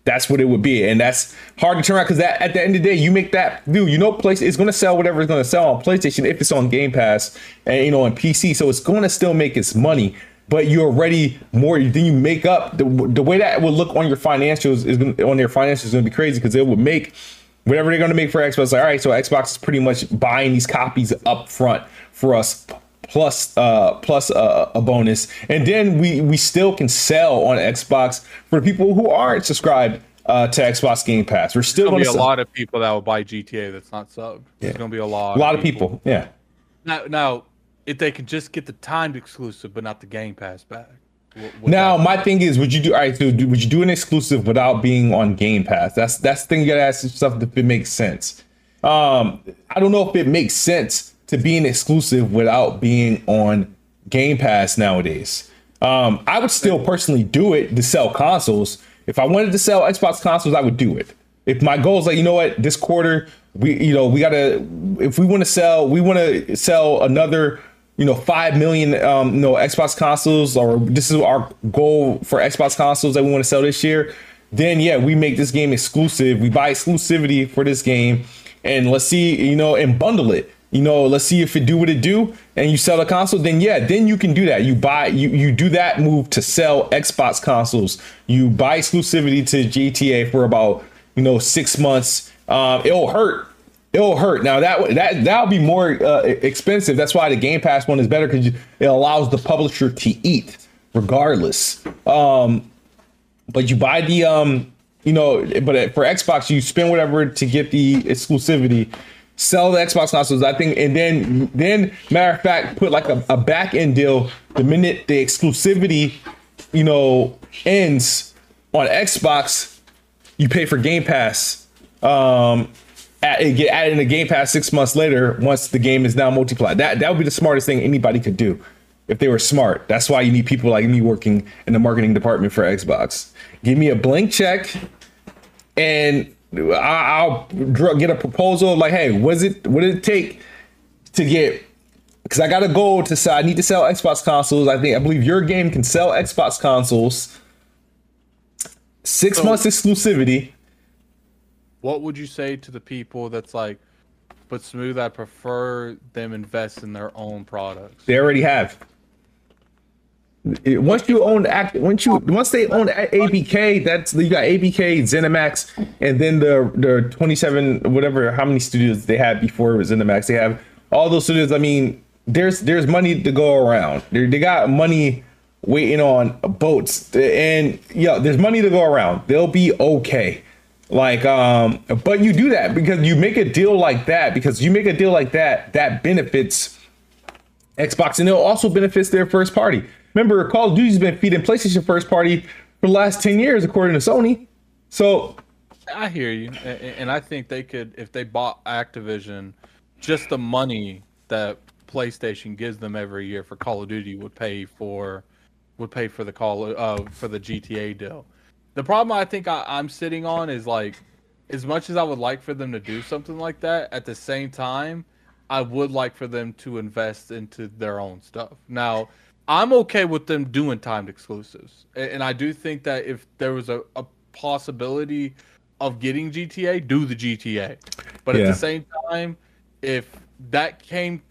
That's what it would be, and that's hard to turn around because that at the end of the day, you make that dude. You know, place it's going to sell whatever it's going to sell on PlayStation if it's on Game Pass and you know on PC, so it's going to still make its money but you're already more then you make up the, the way that will look on your financials is gonna, on their financials is going to be crazy because they would make whatever they're going to make for Xbox. Like, all right, so Xbox is pretty much buying these copies up front for us plus uh plus uh, a bonus and then we we still can sell on xbox for people who aren't subscribed uh, to Xbox Game Pass. We're still going to be a lot of people that will buy GTA that's not sub. Yeah. There's going to be a lot. A lot of people. people. Yeah. Now, now if they can just get the timed exclusive but not the Game Pass back. now my thing is, would you do all right? So do, would you do an exclusive without being on Game Pass? That's that's the thing you gotta ask yourself if it makes sense. Um, I don't know if it makes sense to be an exclusive without being on Game Pass nowadays. Um, I would still personally do it to sell consoles. If I wanted to sell Xbox consoles, I would do it. if my goal is like, you know what, this quarter we you know we gotta if we want to sell, we want to sell another you know five million um you know Xbox consoles or this is our goal for Xbox consoles that we want to sell this year. Then yeah, we make this game exclusive. We buy exclusivity for this game, and let's see you know and bundle it you know let's see if it do what it do and you sell a console then yeah then you can do that you buy you you do that move to sell xbox consoles you buy exclusivity to gta for about you know six months um it'll hurt it'll hurt now that that that'll be more uh, expensive that's why the game pass one is better because it allows the publisher to eat regardless um but you buy the um you know but for xbox you spend whatever to get the exclusivity sell the Xbox consoles. I think, and then then matter of fact, put like a, a back end deal the minute the exclusivity, you know, ends on Xbox, you pay for Game Pass. Um, at, get added in the Game Pass six months later once the game is now multiplied. That that would be the smartest thing anybody could do if they were smart. That's why you need people like me working in the marketing department for Xbox. Give me a blank check and I'll get a proposal like, hey, was it what did it take to get? Because I got a goal to sell. I need to sell Xbox consoles. I think I believe your game can sell Xbox consoles. Six months exclusivity. What would you say to the people that's like, but smooth? I prefer them invest in their own products. They already have once you own act once you once they own abk that's you got abk zenimax and then the the 27 whatever how many studios they had before it was zenimax they have all those studios i mean there's there's money to go around they they got money waiting on boats and yeah there's money to go around they'll be okay like um but you do that because you make a deal like that because you make a deal like that that benefits xbox and it also benefits their first party Remember, Call of Duty's been feeding PlayStation first party for the last 10 years, according to Sony. So I hear you. And I think they could, if they bought Activision, just the money that PlayStation gives them every year for Call of Duty would pay for would pay for the call uh, for the GTA deal. The problem I think I, I'm sitting on is like as much as I would like for them to do something like that, at the same time, I would like for them to invest into their own stuff. Now, I'm okay with them doing timed exclusives, and I do think that if there was a, a possibility of getting GTA, do the GTA. But yeah. at the same time, if that came,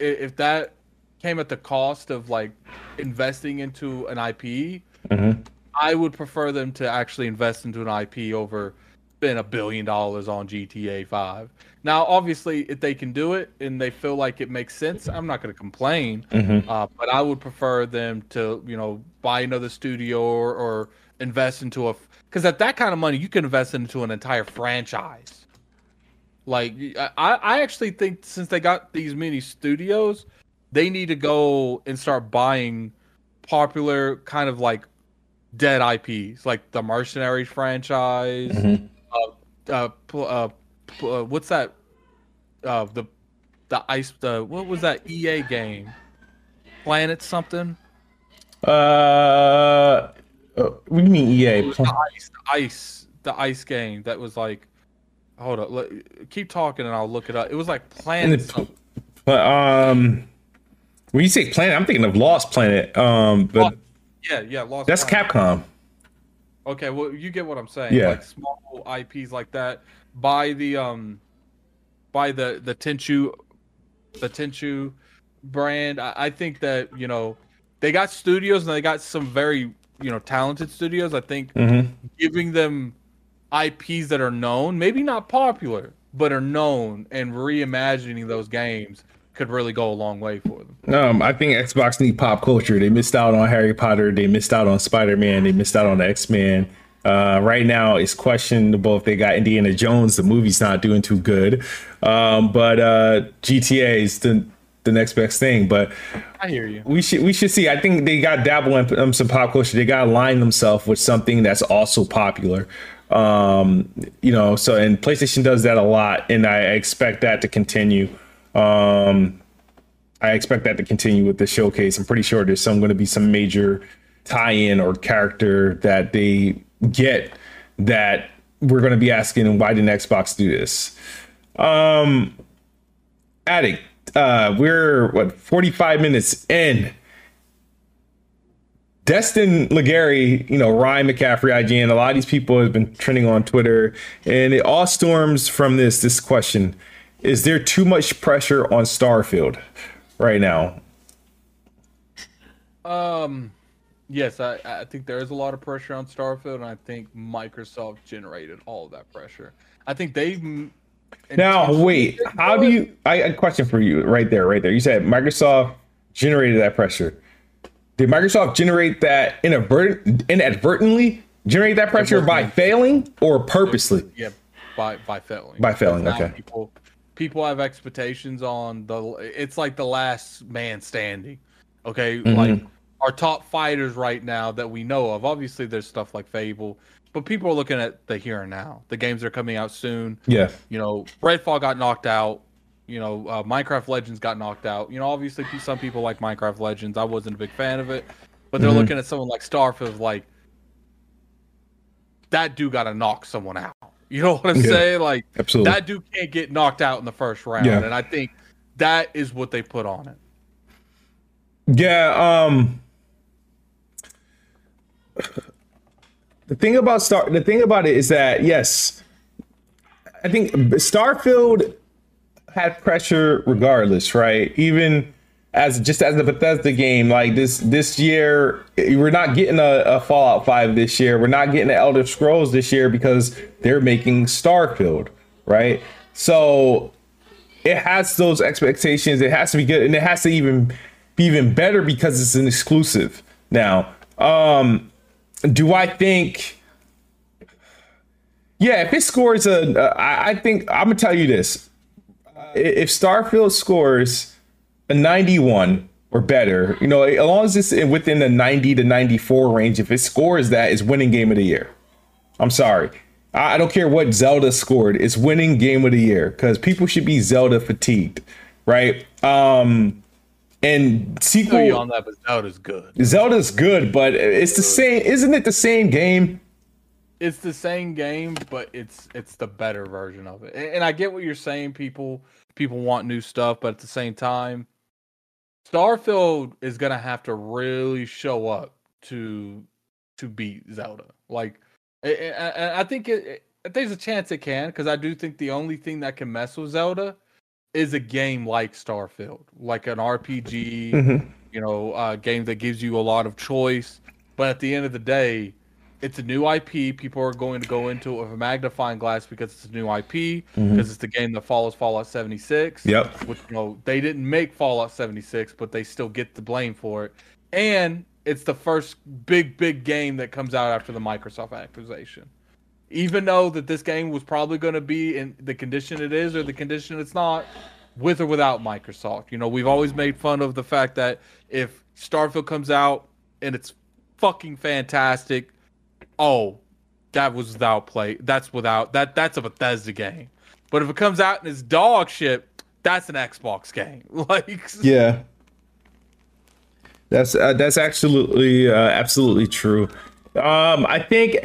if that came at the cost of like investing into an IP, mm-hmm. I would prefer them to actually invest into an IP over spend a billion dollars on GTA 5. Now, obviously, if they can do it and they feel like it makes sense, I'm not going to complain. Mm-hmm. Uh, but I would prefer them to, you know, buy another studio or, or invest into a because at that kind of money, you can invest into an entire franchise. Like, I, I actually think since they got these many studios, they need to go and start buying popular kind of like dead IPs, like the Mercenaries franchise. Mm-hmm uh, uh, uh, what's that? Uh, the the ice. The what was that EA game? Planet something. Uh, uh what do you mean EA? The ice, the ice, the ice game that was like. Hold up, let, keep talking and I'll look it up. It was like Planet. But um, when you say Planet, I'm thinking of Lost Planet. Um, but yeah, yeah, Lost. That's Planet. Capcom. Okay, well, you get what I'm saying. Yeah. Like small IPs like that. By the um, by the the Tenchu, the Tenchu brand. I, I think that you know they got studios and they got some very you know talented studios. I think mm-hmm. giving them IPs that are known, maybe not popular, but are known, and reimagining those games could really go a long way for them. Um, I think Xbox need pop culture. They missed out on Harry Potter. They missed out on Spider Man. They missed out on the X Men. Uh, right now, it's questionable if they got Indiana Jones. The movie's not doing too good, um, but uh, GTA is the the next best thing. But I hear you. We should we should see. I think they got dabble in um, some pop culture. They got to align themselves with something that's also popular. Um, you know, so and PlayStation does that a lot, and I expect that to continue. Um, I expect that to continue with the showcase. I'm pretty sure there's some going to be some major tie-in or character that they get that we're going to be asking why didn't Xbox do this? Um, Addict, uh, we're what 45 minutes in. Destin Legarie, you know, Ryan McCaffrey, IGN, a lot of these people have been trending on Twitter, and it all storms from this this question. Is there too much pressure on Starfield right now? Um yes, I, I think there is a lot of pressure on Starfield, and I think Microsoft generated all of that pressure. I think they now wait. How do you? I a question for you right there, right there. You said Microsoft generated that pressure. Did Microsoft generate that inadvert- inadvertently generate that pressure by failing or purposely? Yeah, by by failing. By failing. Okay. People people have expectations on the. It's like the last man standing. Okay, mm-hmm. like our top fighters right now that we know of. Obviously, there's stuff like Fable, but people are looking at the here and now. The games are coming out soon. Yeah. You know, Redfall got knocked out you know, uh, Minecraft Legends got knocked out. You know, obviously some people like Minecraft Legends. I wasn't a big fan of it, but they're mm-hmm. looking at someone like Starfield like that dude got to knock someone out. You know what I'm yeah, saying? Like absolutely. that dude can't get knocked out in the first round, yeah. and I think that is what they put on it. Yeah. Um. The thing about Star, the thing about it is that yes, I think Starfield had pressure regardless, right? Even as just as the Bethesda game, like this this year, we're not getting a, a Fallout Five this year. We're not getting the Elder Scrolls this year because they're making Starfield, right? So it has those expectations. It has to be good, and it has to even be even better because it's an exclusive. Now, um, do I think? Yeah, if it scores a, I, I think I'm gonna tell you this if Starfield scores a 91 or better, you know, as long as it's within the 90 to 94 range, if it scores that, it's winning game of the year. I'm sorry. I don't care what Zelda scored. It's winning game of the year because people should be Zelda fatigued, right? Um, and sequel you on that, but Zelda's good. Zelda's good, but it's the same. Isn't it the same game? It's the same game, but it's it's the better version of it. And I get what you're saying. People people want new stuff, but at the same time, Starfield is gonna have to really show up to to beat Zelda. Like, I, I think it, it, there's a chance it can because I do think the only thing that can mess with Zelda is a game like Starfield, like an RPG, mm-hmm. you know, a game that gives you a lot of choice. But at the end of the day, it's a new IP. People are going to go into it with a magnifying glass because it's a new IP mm-hmm. because it's the game that follows Fallout 76. Yep. Which you know they didn't make Fallout 76, but they still get the blame for it. And it's the first big big game that comes out after the Microsoft acquisition. Even though that this game was probably going to be in the condition it is or the condition it's not, with or without Microsoft. You know, we've always made fun of the fact that if Starfield comes out and it's fucking fantastic oh, that was without play. That's without that. That's a Bethesda game. But if it comes out and it's dog shit, that's an Xbox game. Like yeah, that's uh, that's absolutely uh, absolutely true. Um, I think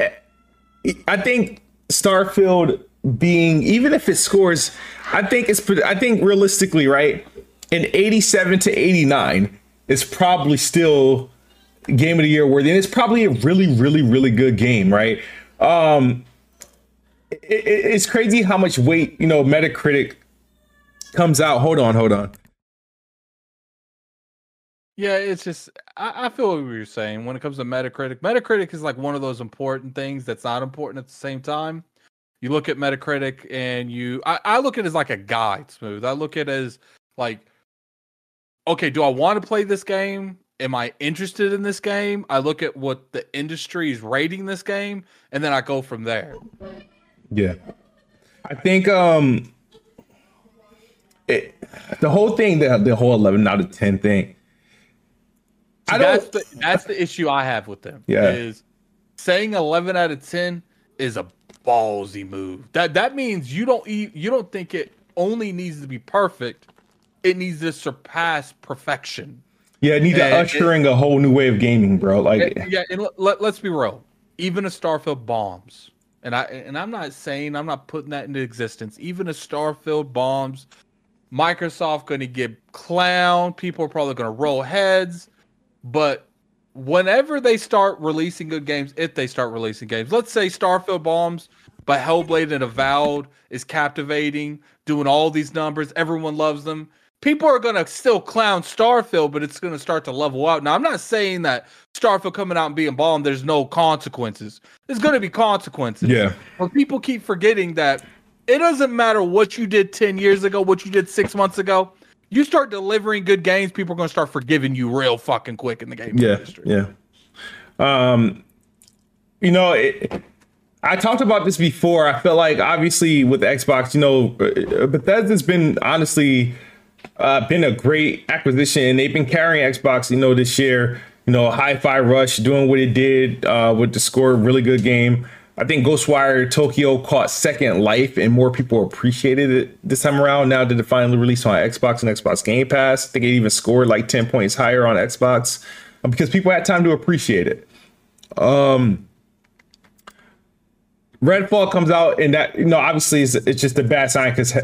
I think Starfield being even if it scores, I think it's I think realistically right, an eighty-seven to eighty-nine is probably still game of the year worthy, and it's probably a really, really, really good game, right? Um, it, it's crazy how much weight you know Metacritic comes out. Hold on, hold on. Yeah, it's just I, I feel what you're saying when it comes to Metacritic. Metacritic is like one of those important things that's not important at the same time. You look at Metacritic and you I, I look at it as like a guide, smooth. I look at it as like okay, do I want to play this game? am I interested in this game? I look at what the industry is rating this game, and then I go from there. Yeah, I think um, it, the whole thing, the the whole eleven out of ten thing. I that's the that's the issue I have with them. Yeah, is saying eleven out of ten is a ballsy move. That that means you don't you don't think it only needs to be perfect; it needs to surpass perfection. Yeah, it needs to ushering it, a whole new way of gaming, bro. Like, yeah, and let, let's be real. Even a Starfield bombs, and I and I'm not saying I'm not putting that into existence. Even a Starfield bombs, Microsoft going to get clown. People are probably going to roll heads, but whenever they start releasing good games, if they start releasing games, let's say Starfield bombs, but Hellblade and Avowed is captivating, doing all these numbers, everyone loves them people are going to still clown Starfield, but it's going to start to level out. Now, I'm not saying that Starfield coming out and being bombed, there's no consequences. There's going to be consequences. Yeah. But people keep forgetting that it doesn't matter what you did 10 years ago, what you did six months ago. You start delivering good games, people are going to start forgiving you real fucking quick in the game yeah, industry. Yeah. Um, you know, it, I talked about this before. I feel like obviously with Xbox, you know, uh, Bethesda's been honestly uh, been a great acquisition, and they've been carrying Xbox, you know, this year. You know, Hi-Fi Rush doing what it did uh, with the score, really good game. I think Ghostwire Tokyo caught second life, and more people appreciated it this time around. Now that it finally released on Xbox and Xbox Game Pass, I think it even scored like ten points higher on Xbox uh, because people had time to appreciate it. Um, Redfall comes out, and that you know obviously it's, it's just a bad sign because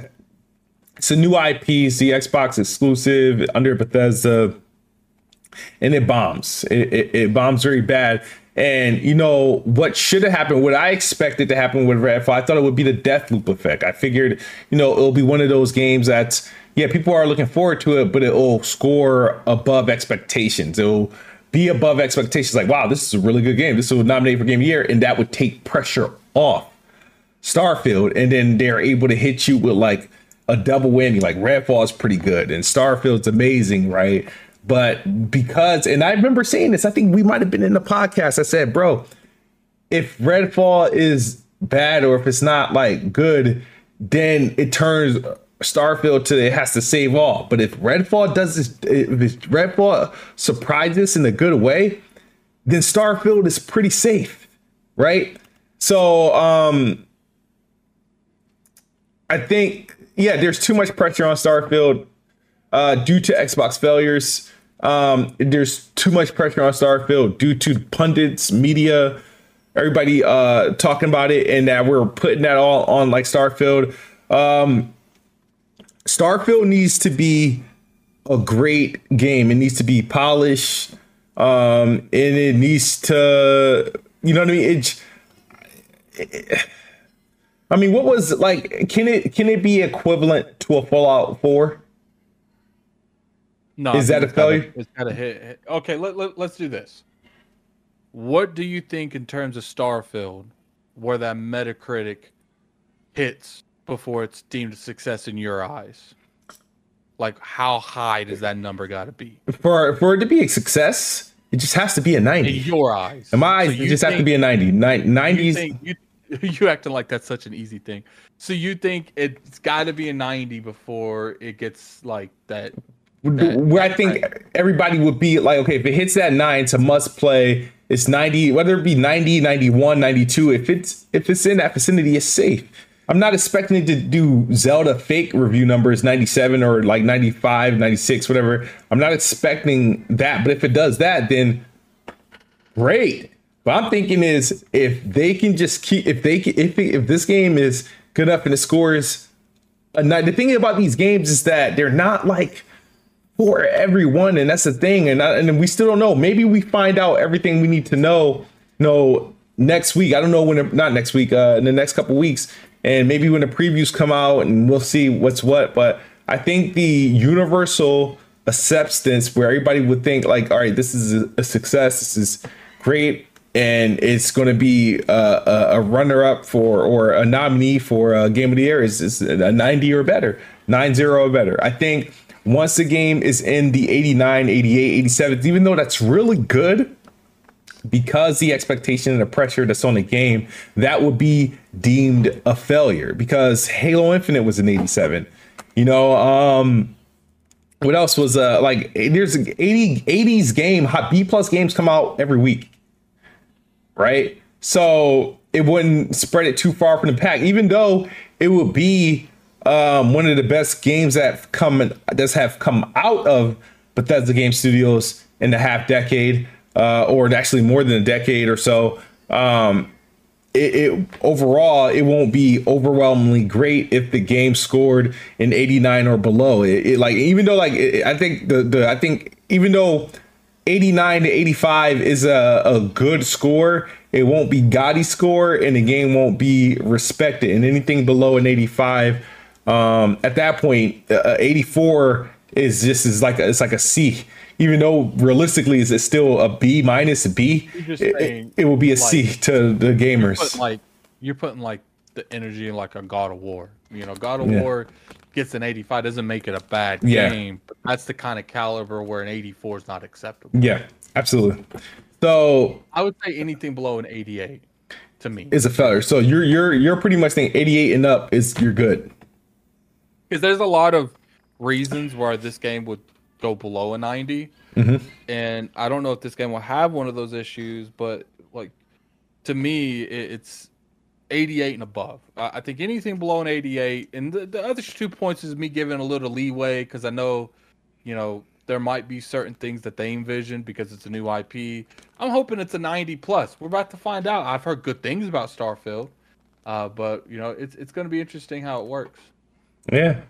it's a new IP, it's the Xbox exclusive under Bethesda, and it bombs. It, it, it bombs very bad. And you know what should have happened, what I expected to happen with Redfall, I thought it would be the Deathloop effect. I figured, you know, it'll be one of those games that's yeah, people are looking forward to it, but it'll score above expectations. It'll be above expectations. Like, wow, this is a really good game. This will nominate for Game of Year, and that would take pressure off Starfield. And then they're able to hit you with like a double whammy. Like Redfall is pretty good and Starfield's amazing, right? But because, and I remember saying this, I think we might have been in the podcast. I said, bro, if Redfall is bad or if it's not like good, then it turns Starfield to it has to save all. But if Redfall does this, if Redfall surprises in a good way, then Starfield is pretty safe, right? So um I think yeah, there's too much pressure on Starfield uh, due to Xbox failures. Um, there's too much pressure on Starfield due to pundits, media, everybody uh, talking about it, and that we're putting that all on like Starfield. Um, Starfield needs to be a great game. It needs to be polished, um, and it needs to, you know what I mean. It, it I mean, what was like? Can it can it be equivalent to a Fallout Four? No, is that a failure? It's got to hit, hit. Okay, let, let let's do this. What do you think in terms of Starfield, where that Metacritic hits before it's deemed a success in your eyes? Like, how high does that number got to be for for it to be a success? It just has to be a ninety. In your eyes, in my eyes, so it just think, have to be a ninety. Nineties. You, you, you acting like that's such an easy thing. So you think it's got to be a 90 before it gets like that? That Where I think everybody would be like, okay, if it hits that nine, it's a must play. It's 90, whether it be 90, 91, 92. If it's if it's in that vicinity, it's safe. I'm not expecting it to do Zelda fake review numbers 97 or like 95, 96, whatever. I'm not expecting that. But if it does that, then great. But I'm thinking is if they can just keep if they if if this game is good enough and it scores uh, a night. The thing about these games is that they're not like for everyone, and that's the thing. And I, and we still don't know. Maybe we find out everything we need to know. You know, next week. I don't know when. Not next week. Uh, in the next couple weeks, and maybe when the previews come out, and we'll see what's what. But I think the universal acceptance where everybody would think like, all right, this is a, success. This is great and it's going to be a, a, runner-up for or a nominee for a game of the year is, is a 90 or better 9-0 or better i think once the game is in the 89 88 87 even though that's really good because the expectation and the pressure that's on the game that would be deemed a failure because halo infinite was an 87 you know um what else was uh like there's 80 80s game hot b plus games come out every week right? So it wouldn't spread it too far from the pack, even though it would be um, one of the best games that come does have come out of Bethesda Game Studios in the half decade, uh, or actually more than a decade or so. Um, it, it, overall it won't be overwhelmingly great if the game scored an 89 or below. It, it like even though like it, I think the the I think even though 89 to 85 is a, a good score, it won't be gaudy score and the game won't be respected. And anything below an 85, um, at that point, uh, 84 is just is like a, it's like a C. Even though realistically, is it still a B minus B? It, it, it, will be a like, C to the gamers. You're like you're putting like the energy in like a God of War. You know, God of yeah. War gets an 85 doesn't make it a bad yeah. game. But that's the kind of caliber where an 84 is not acceptable. Yeah, absolutely. So I would say anything below an 88 to me is a failure. So you're you're you're pretty much saying 88 and up is you're good. Because there's a lot of reasons why this game would go below a 90. Mm-hmm. And I don't know if this game will have one of those issues, but like to me, it's 88 and above. I think anything below an 88, and the, the other two points is me giving a little leeway because I know, you know, there might be certain things that they envision because it's a new IP. I'm hoping it's a 90 plus. We're about to find out. I've heard good things about Starfield, uh, but you know, it's it's going to be interesting how it works. Yeah.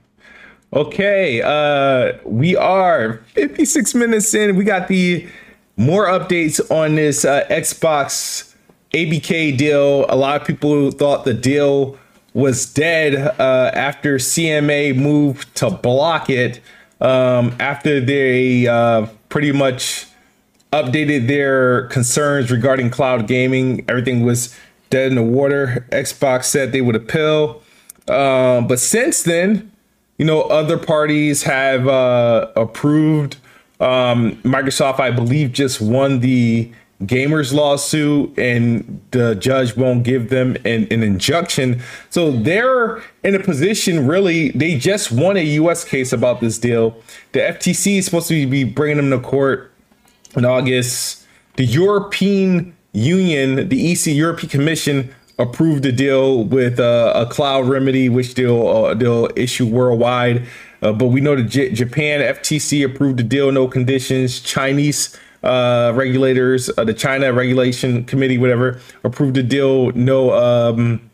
Okay. Uh, we are 56 minutes in. We got the more updates on this uh, Xbox ABK deal. A lot of people thought the deal was dead uh, after CMA moved to block it um, after they uh, pretty much updated their concerns regarding cloud gaming. Everything was dead in the water. Xbox said they would appeal. Uh, but since then, you know, other parties have uh, approved. Um, Microsoft, I believe, just won the gamers lawsuit and the judge won't give them an, an injunction. So they're in a position really, they just won a US case about this deal. The FTC is supposed to be bringing them to court in August. The European Union, the EC European Commission approved a deal with uh, a cloud remedy, which they'll uh, they'll issue worldwide. Uh, but we know that J- Japan FTC approved the deal, no conditions. Chinese uh, regulators, uh, the China Regulation Committee, whatever, approved the deal. No um,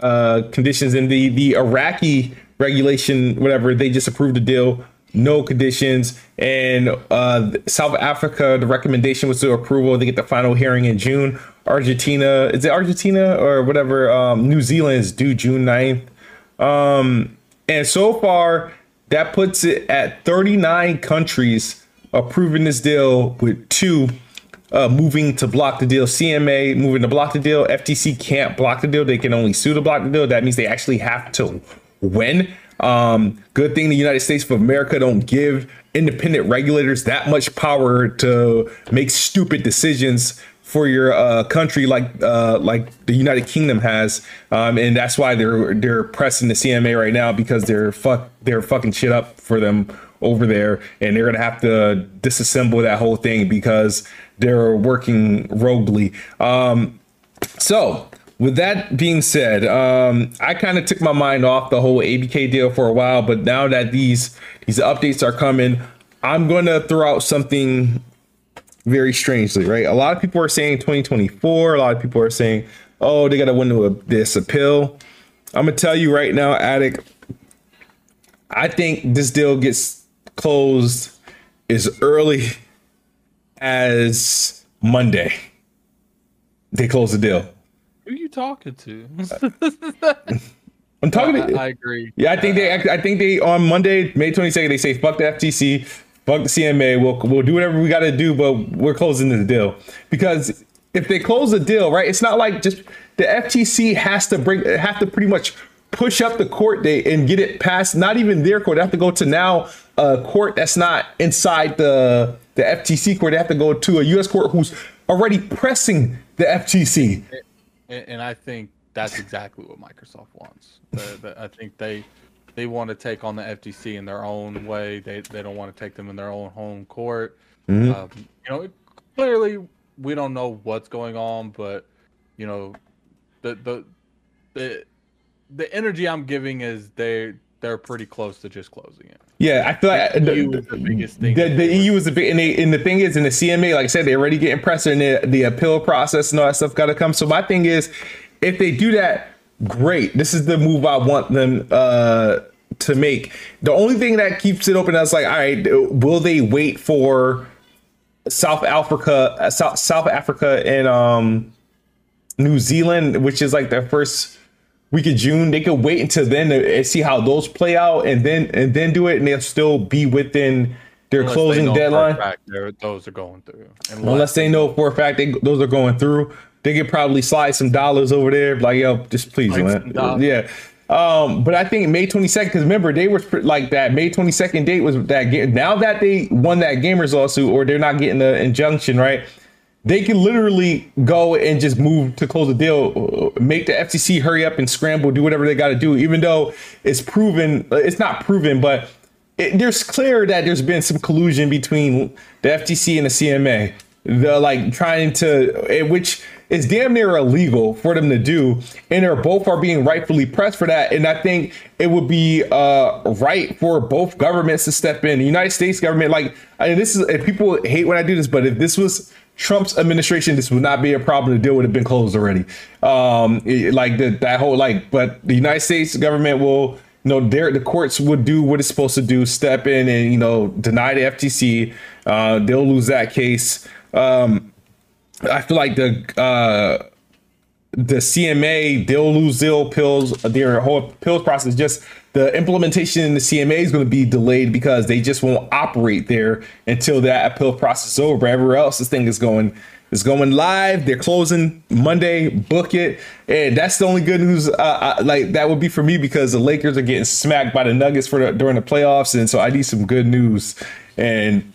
uh, conditions in the the Iraqi regulation, whatever. They just approved the deal. No conditions. And uh, South Africa, the recommendation was to approval. They get the final hearing in June. Argentina, is it Argentina or whatever? Um, New Zealand is due June 9th. Um, and so far, that puts it at 39 countries approving this deal with two uh, moving to block the deal. CMA moving to block the deal. FTC can't block the deal. They can only sue to block the deal. That means they actually have to win. Um, good thing the United States of America don't give independent regulators that much power to make stupid decisions for your uh, country like uh, like the United Kingdom has, um, and that's why they're they're pressing the CMA right now because they're fuck they're fucking shit up for them over there, and they're gonna have to disassemble that whole thing because they're working roguely. Um, so with that being said, um, I kind of took my mind off the whole ABK deal for a while, but now that these these updates are coming, I'm going to throw out something very strangely, right? A lot of people are saying 2024. A lot of people are saying, oh, they got to win this appeal. I'm gonna tell you right now, Addict. I think this deal gets closed as early as Monday. They close the deal. Who are you talking to? I'm talking. to, I, I agree. Yeah, I think they. I think they on Monday, May 22nd, they say fuck the FTC, fuck the CMA. We'll we'll do whatever we got to do, but we're closing the deal because if they close the deal, right, it's not like just the FTC has to bring have to pretty much push up the court date and get it past not even their court. They have to go to now a court that's not inside the the FTC court. They have to go to a U.S. court who's already pressing the FTC. And, and I think that's exactly what Microsoft wants. the, the, I think they they want to take on the FTC in their own way. They they don't want to take them in their own home court. Mm-hmm. Um, you know, clearly we don't know what's going on, but you know, the the the the energy I'm giving is they they're pretty close to just closing it. Yeah, I feel like the, EU is the biggest thing. The, the EU is the big, and, they, and the thing is, in the CMA, like I said, they're already getting pressure, and the, the appeal process and all that stuff got to come. So my thing is, if they do that, great. This is the move I want them uh, to make. The only thing that keeps it open, I was like, all right, will they wait for South Africa, uh, South South Africa, and um, New Zealand, which is like their first week of June. They could wait until then to see how those play out, and then and then do it, and they'll still be within their Unless closing deadline. those are going through. Unless, Unless they know for a fact they, those are going through, they could probably slide some dollars over there. Like yo, just please, man. yeah. Um, but I think May 22nd, because remember they were like that May 22nd date was that game. Now that they won that gamers lawsuit, or they're not getting the injunction, right? They can literally go and just move to close the deal, uh, make the FTC hurry up and scramble, do whatever they got to do, even though it's proven, uh, it's not proven, but it, there's clear that there's been some collusion between the FTC and the CMA. The like trying to, eh, which is damn near illegal for them to do, and they're both are being rightfully pressed for that. And I think it would be uh, right for both governments to step in. The United States government, like, I mean, this is people hate when I do this, but if this was Trump's administration, this would not be a problem. The deal would have been closed already. Um, like the, that whole like, but the United States government will, you know, the courts would do what it's supposed to do, step in and you know deny the FTC. Uh, they'll lose that case. Um, I feel like the uh, the CMA they'll lose their appeals. Their whole appeals process just the implementation in the CMA is going to be delayed because they just won't operate there until that appeal process is over. Everywhere else, this thing is going is going live. They're closing Monday. Book it, and that's the only good news. Uh, I, like that would be for me because the Lakers are getting smacked by the Nuggets for the, during the playoffs, and so I need some good news. And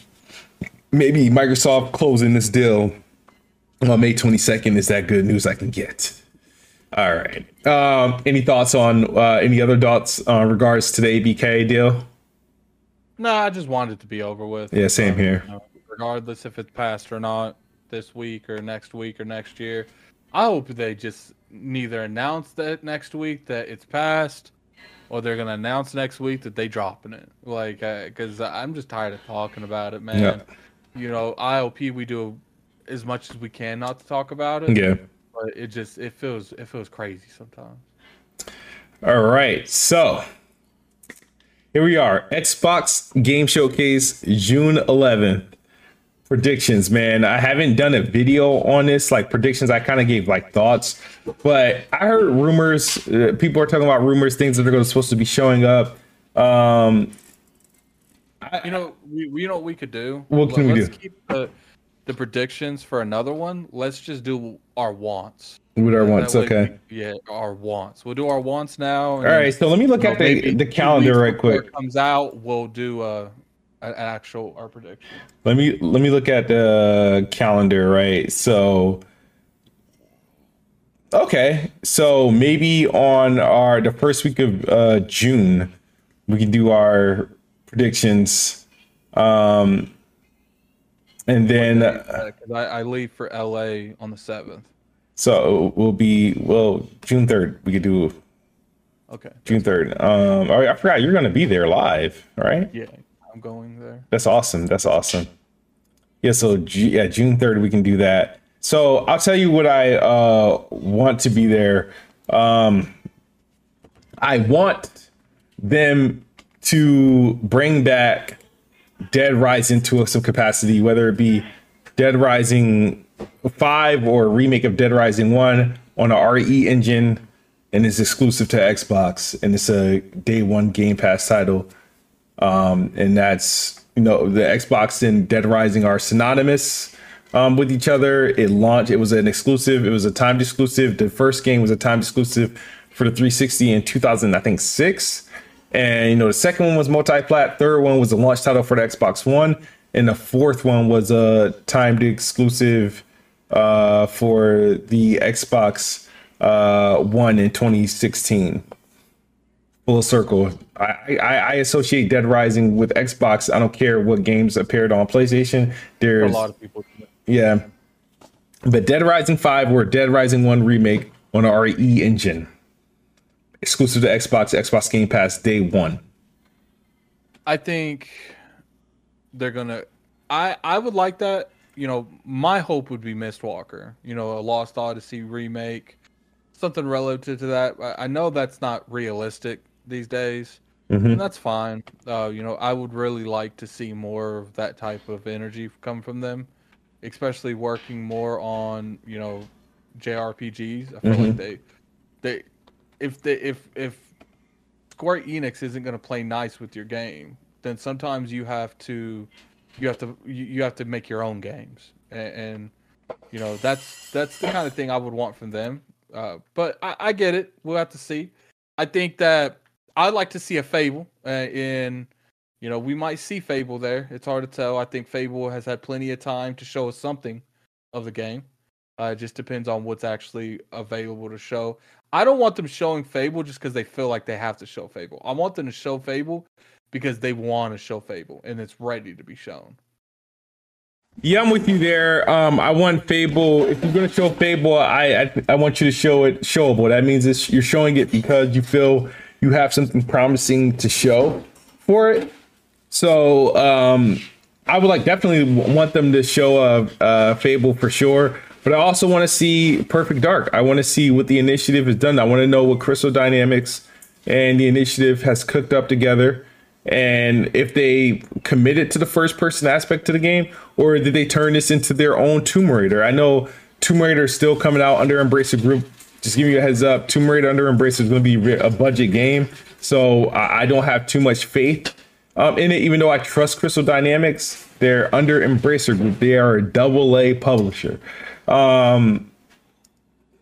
maybe Microsoft closing this deal on May 22nd is that good news I can get. All right. Um, any thoughts on uh, any other thoughts uh, regards to the ABK deal? No, I just wanted it to be over with. Yeah, same um, here. You know, regardless if it's passed or not this week or next week or next year, I hope they just neither announce that next week that it's passed or they're gonna announce next week that they dropping it. Like, because uh, I'm just tired of talking about it, man. Yeah. You know, IOP we do as much as we can not to talk about it. Yeah but it just it feels it feels crazy sometimes. All right, so here we are, Xbox Game Showcase, June 11th. Predictions, man. I haven't done a video on this, like predictions. I kind of gave like thoughts, but I heard rumors. Uh, people are talking about rumors, things that are going to supposed to be showing up. Um, you know, we, we you know what we could do. What can Let's we do? Keep the, the predictions for another one, let's just do our wants. With our wants, okay. We, yeah, our wants. We'll do our wants now. All right, so let me look at the the calendar right quick. comes out, we'll do uh, an actual our prediction. Let me let me look at the calendar. Right, so okay, so maybe on our the first week of uh, June, we can do our predictions. Um, and then uh, I, I leave for LA on the seventh. So we'll be well June third. We could do okay June third. Um, I forgot you're going to be there live, right? Yeah, I'm going there. That's awesome. That's awesome. Yeah, so G- yeah, June third we can do that. So I'll tell you what I uh, want to be there. Um, I want them to bring back Dead Rising to some capacity, whether it be Dead Rising 5 or a remake of Dead Rising 1 on a RE engine and is exclusive to Xbox and it's a day one Game Pass title. Um, and that's, you know, the Xbox and Dead Rising are synonymous um, with each other. It launched, it was an exclusive, it was a timed exclusive. The first game was a timed exclusive for the 360 in 2000, I think, six. And you know, the second one was multi-plat. Third one was a launch title for the Xbox One, and the fourth one was a timed exclusive uh, for the Xbox uh, One in 2016. Full circle. I, I, I associate Dead Rising with Xbox. I don't care what games appeared on PlayStation. There's a lot of people. Yeah, but Dead Rising Five or Dead Rising One remake on a RE engine exclusive to Xbox, Xbox Game Pass day one? I think they're gonna. I I would like that. You know, my hope would be Mistwalker. You know, a Lost Odyssey remake, something relative to that. I, I know that's not realistic these days, mm-hmm. and that's fine. Uh, you know, I would really like to see more of that type of energy come from them, especially working more on you know JRPGs. I feel mm-hmm. like they they if they if if Square Enix isn't going to play nice with your game, then sometimes you have to you have to you have to make your own games, and, and you know that's that's the kind of thing I would want from them. Uh, but I, I, get it. We'll have to see. I think that I'd like to see a Fable uh, in. You know, we might see Fable there. It's hard to tell. I think Fable has had plenty of time to show us something of the game. Uh, it just depends on what's actually available to show. I don't want them showing Fable just because they feel like they have to show Fable. I want them to show Fable because they want to show Fable and it's ready to be shown. Yeah, I'm with you there. Um, I want Fable. If you're gonna show Fable, I I, I want you to show it showable. That means you're showing it because you feel you have something promising to show for it. So um, I would like definitely want them to show a, a Fable for sure. But I also want to see Perfect Dark. I want to see what the initiative has done. I want to know what Crystal Dynamics and the initiative has cooked up together. And if they committed to the first person aspect to the game, or did they turn this into their own Tomb Raider? I know Tomb Raider is still coming out under Embracer Group. Just giving you a heads up, Tomb Raider under Embracer is going to be a budget game, so I don't have too much faith um, in it. Even though I trust Crystal Dynamics, they're under Embracer Group. They are a double A publisher. Um,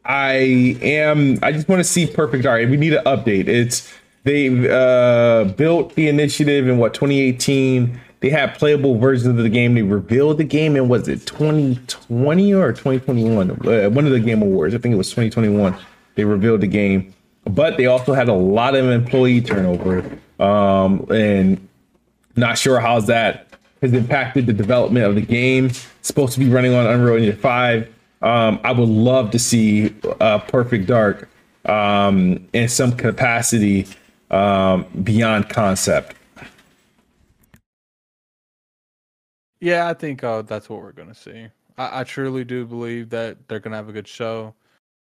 I am. I just want to see Perfect Dark. We need an update. It's they uh, built the initiative in what 2018. They had playable versions of the game. They revealed the game in was it 2020 or 2021? Uh, one of the Game Awards. I think it was 2021. They revealed the game, but they also had a lot of employee turnover. Um, and not sure how that has impacted the development of the game. It's supposed to be running on Unreal Engine 5. Um, I would love to see uh, Perfect Dark um, in some capacity um, beyond concept. Yeah, I think uh, that's what we're going to see. I, I, truly do believe that they're going to have a good show.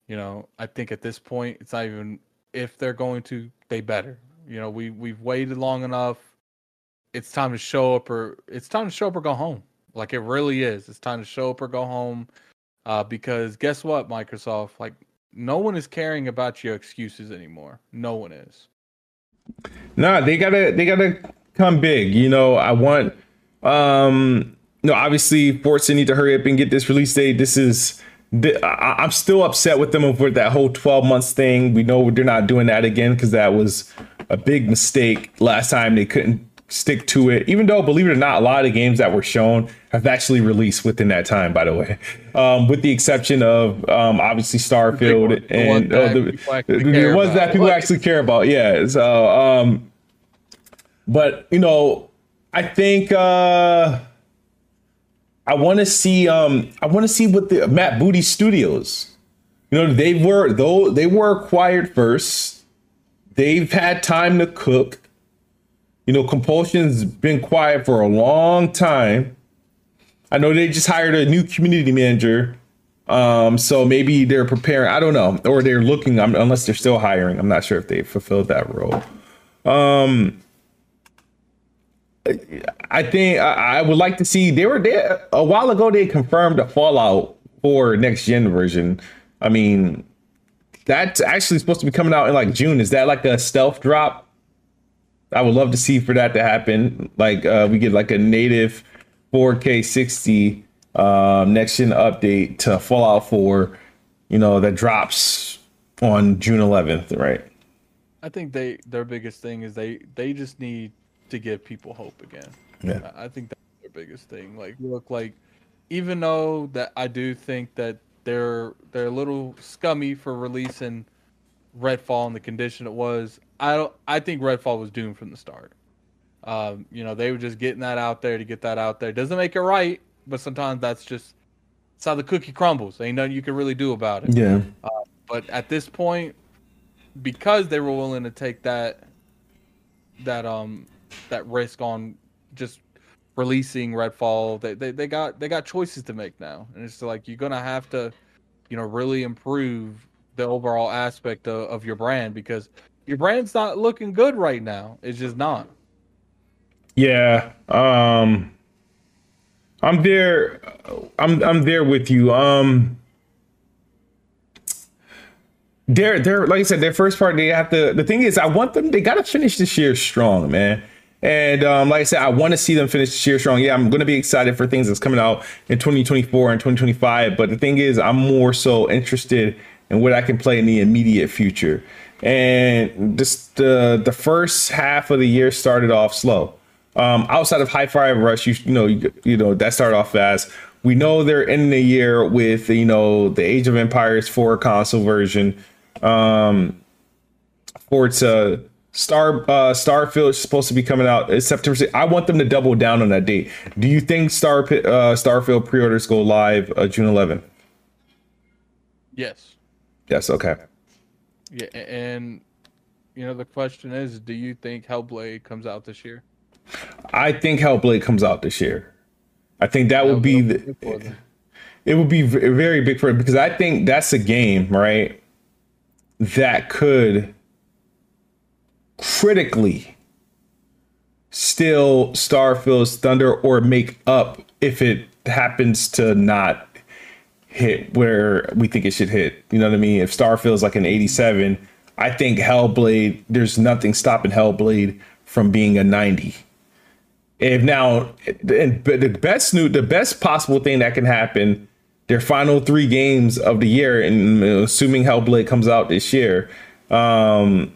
You know, I think at this point, it's not even if they're going to, they better. You know, we we've waited long enough. It's time to show up, or it's time to show up or go home. Like it really is. It's time to show up or go home. Uh, because guess what, Microsoft? Like, no one is caring about your excuses anymore. No one is. Nah, they gotta they gotta come big. You know, I want um no, obviously Forza need to hurry up and get this release date. This is I, am still upset with them over that whole 12 months thing. We know they're not doing that again because that was a big mistake last time. They couldn't stick to it, even though, believe it or not, a lot of the games that were shown have actually released within that time, by the way, um, with the exception of um, obviously Starfield and uh, the, the ones that people actually care about. Yeah. So, um, but, you know, I think. Uh, I want to see um I want to see what the Matt Booty Studios. You know, they were though they were acquired first. They've had time to cook. You know, Compulsion's been quiet for a long time. I know they just hired a new community manager. Um, so maybe they're preparing, I don't know, or they're looking, unless they're still hiring. I'm not sure if they fulfilled that role. Um, I think I, I would like to see they were there a while ago. They confirmed a Fallout for next gen version. I mean, that's actually supposed to be coming out in like June. Is that like a stealth drop? I would love to see for that to happen. Like uh, we get like a native 4K 60 um, next gen update to Fallout 4. You know that drops on June 11th, right? I think they their biggest thing is they they just need to give people hope again. Yeah, I think that's their biggest thing. Like, look, like even though that I do think that they're they're a little scummy for releasing Redfall in the condition it was. I don't. I think Redfall was doomed from the start. Um, you know, they were just getting that out there to get that out there. Doesn't make it right, but sometimes that's just it's how the cookie crumbles. Ain't nothing you can really do about it. Yeah. Uh, but at this point, because they were willing to take that that um that risk on just releasing Redfall, they, they, they got they got choices to make now, and it's like you're gonna have to, you know, really improve the overall aspect of, of your brand because your brand's not looking good right now. It's just not. Yeah. Um I'm there I'm I'm there with you. Um they're they're like I said, their first part they have to the thing is I want them they gotta finish this year strong, man. And um, like I said, I want to see them finish this year strong. Yeah, I'm going to be excited for things that's coming out in 2024 and 2025. But the thing is, I'm more so interested in what I can play in the immediate future. And just the the first half of the year started off slow. Um, outside of Hi-Fi Rush, you, you know, you, you know that started off fast. We know they're ending the year with you know the Age of Empires 4 console version. Um, Forza Star uh, Starfield is supposed to be coming out in September. 6th. I want them to double down on that date. Do you think Star uh, Starfield pre-orders go live uh, June 11th? Yes. Yes. Okay. Yeah, and you know the question is, do you think Hellblade comes out this year? I think Hellblade comes out this year. I think that, would be the. It would be very big for it because I think that's a game, right? That could critically still Starfield's thunder or make up if it happens to not hit where we think it should hit. You know what I mean? If Starfield's like an 87, I think Hellblade, there's nothing stopping Hellblade from being a 90. If now, and the best new, the best possible thing that can happen, their final three games of the year, and assuming Hellblade comes out this year, um,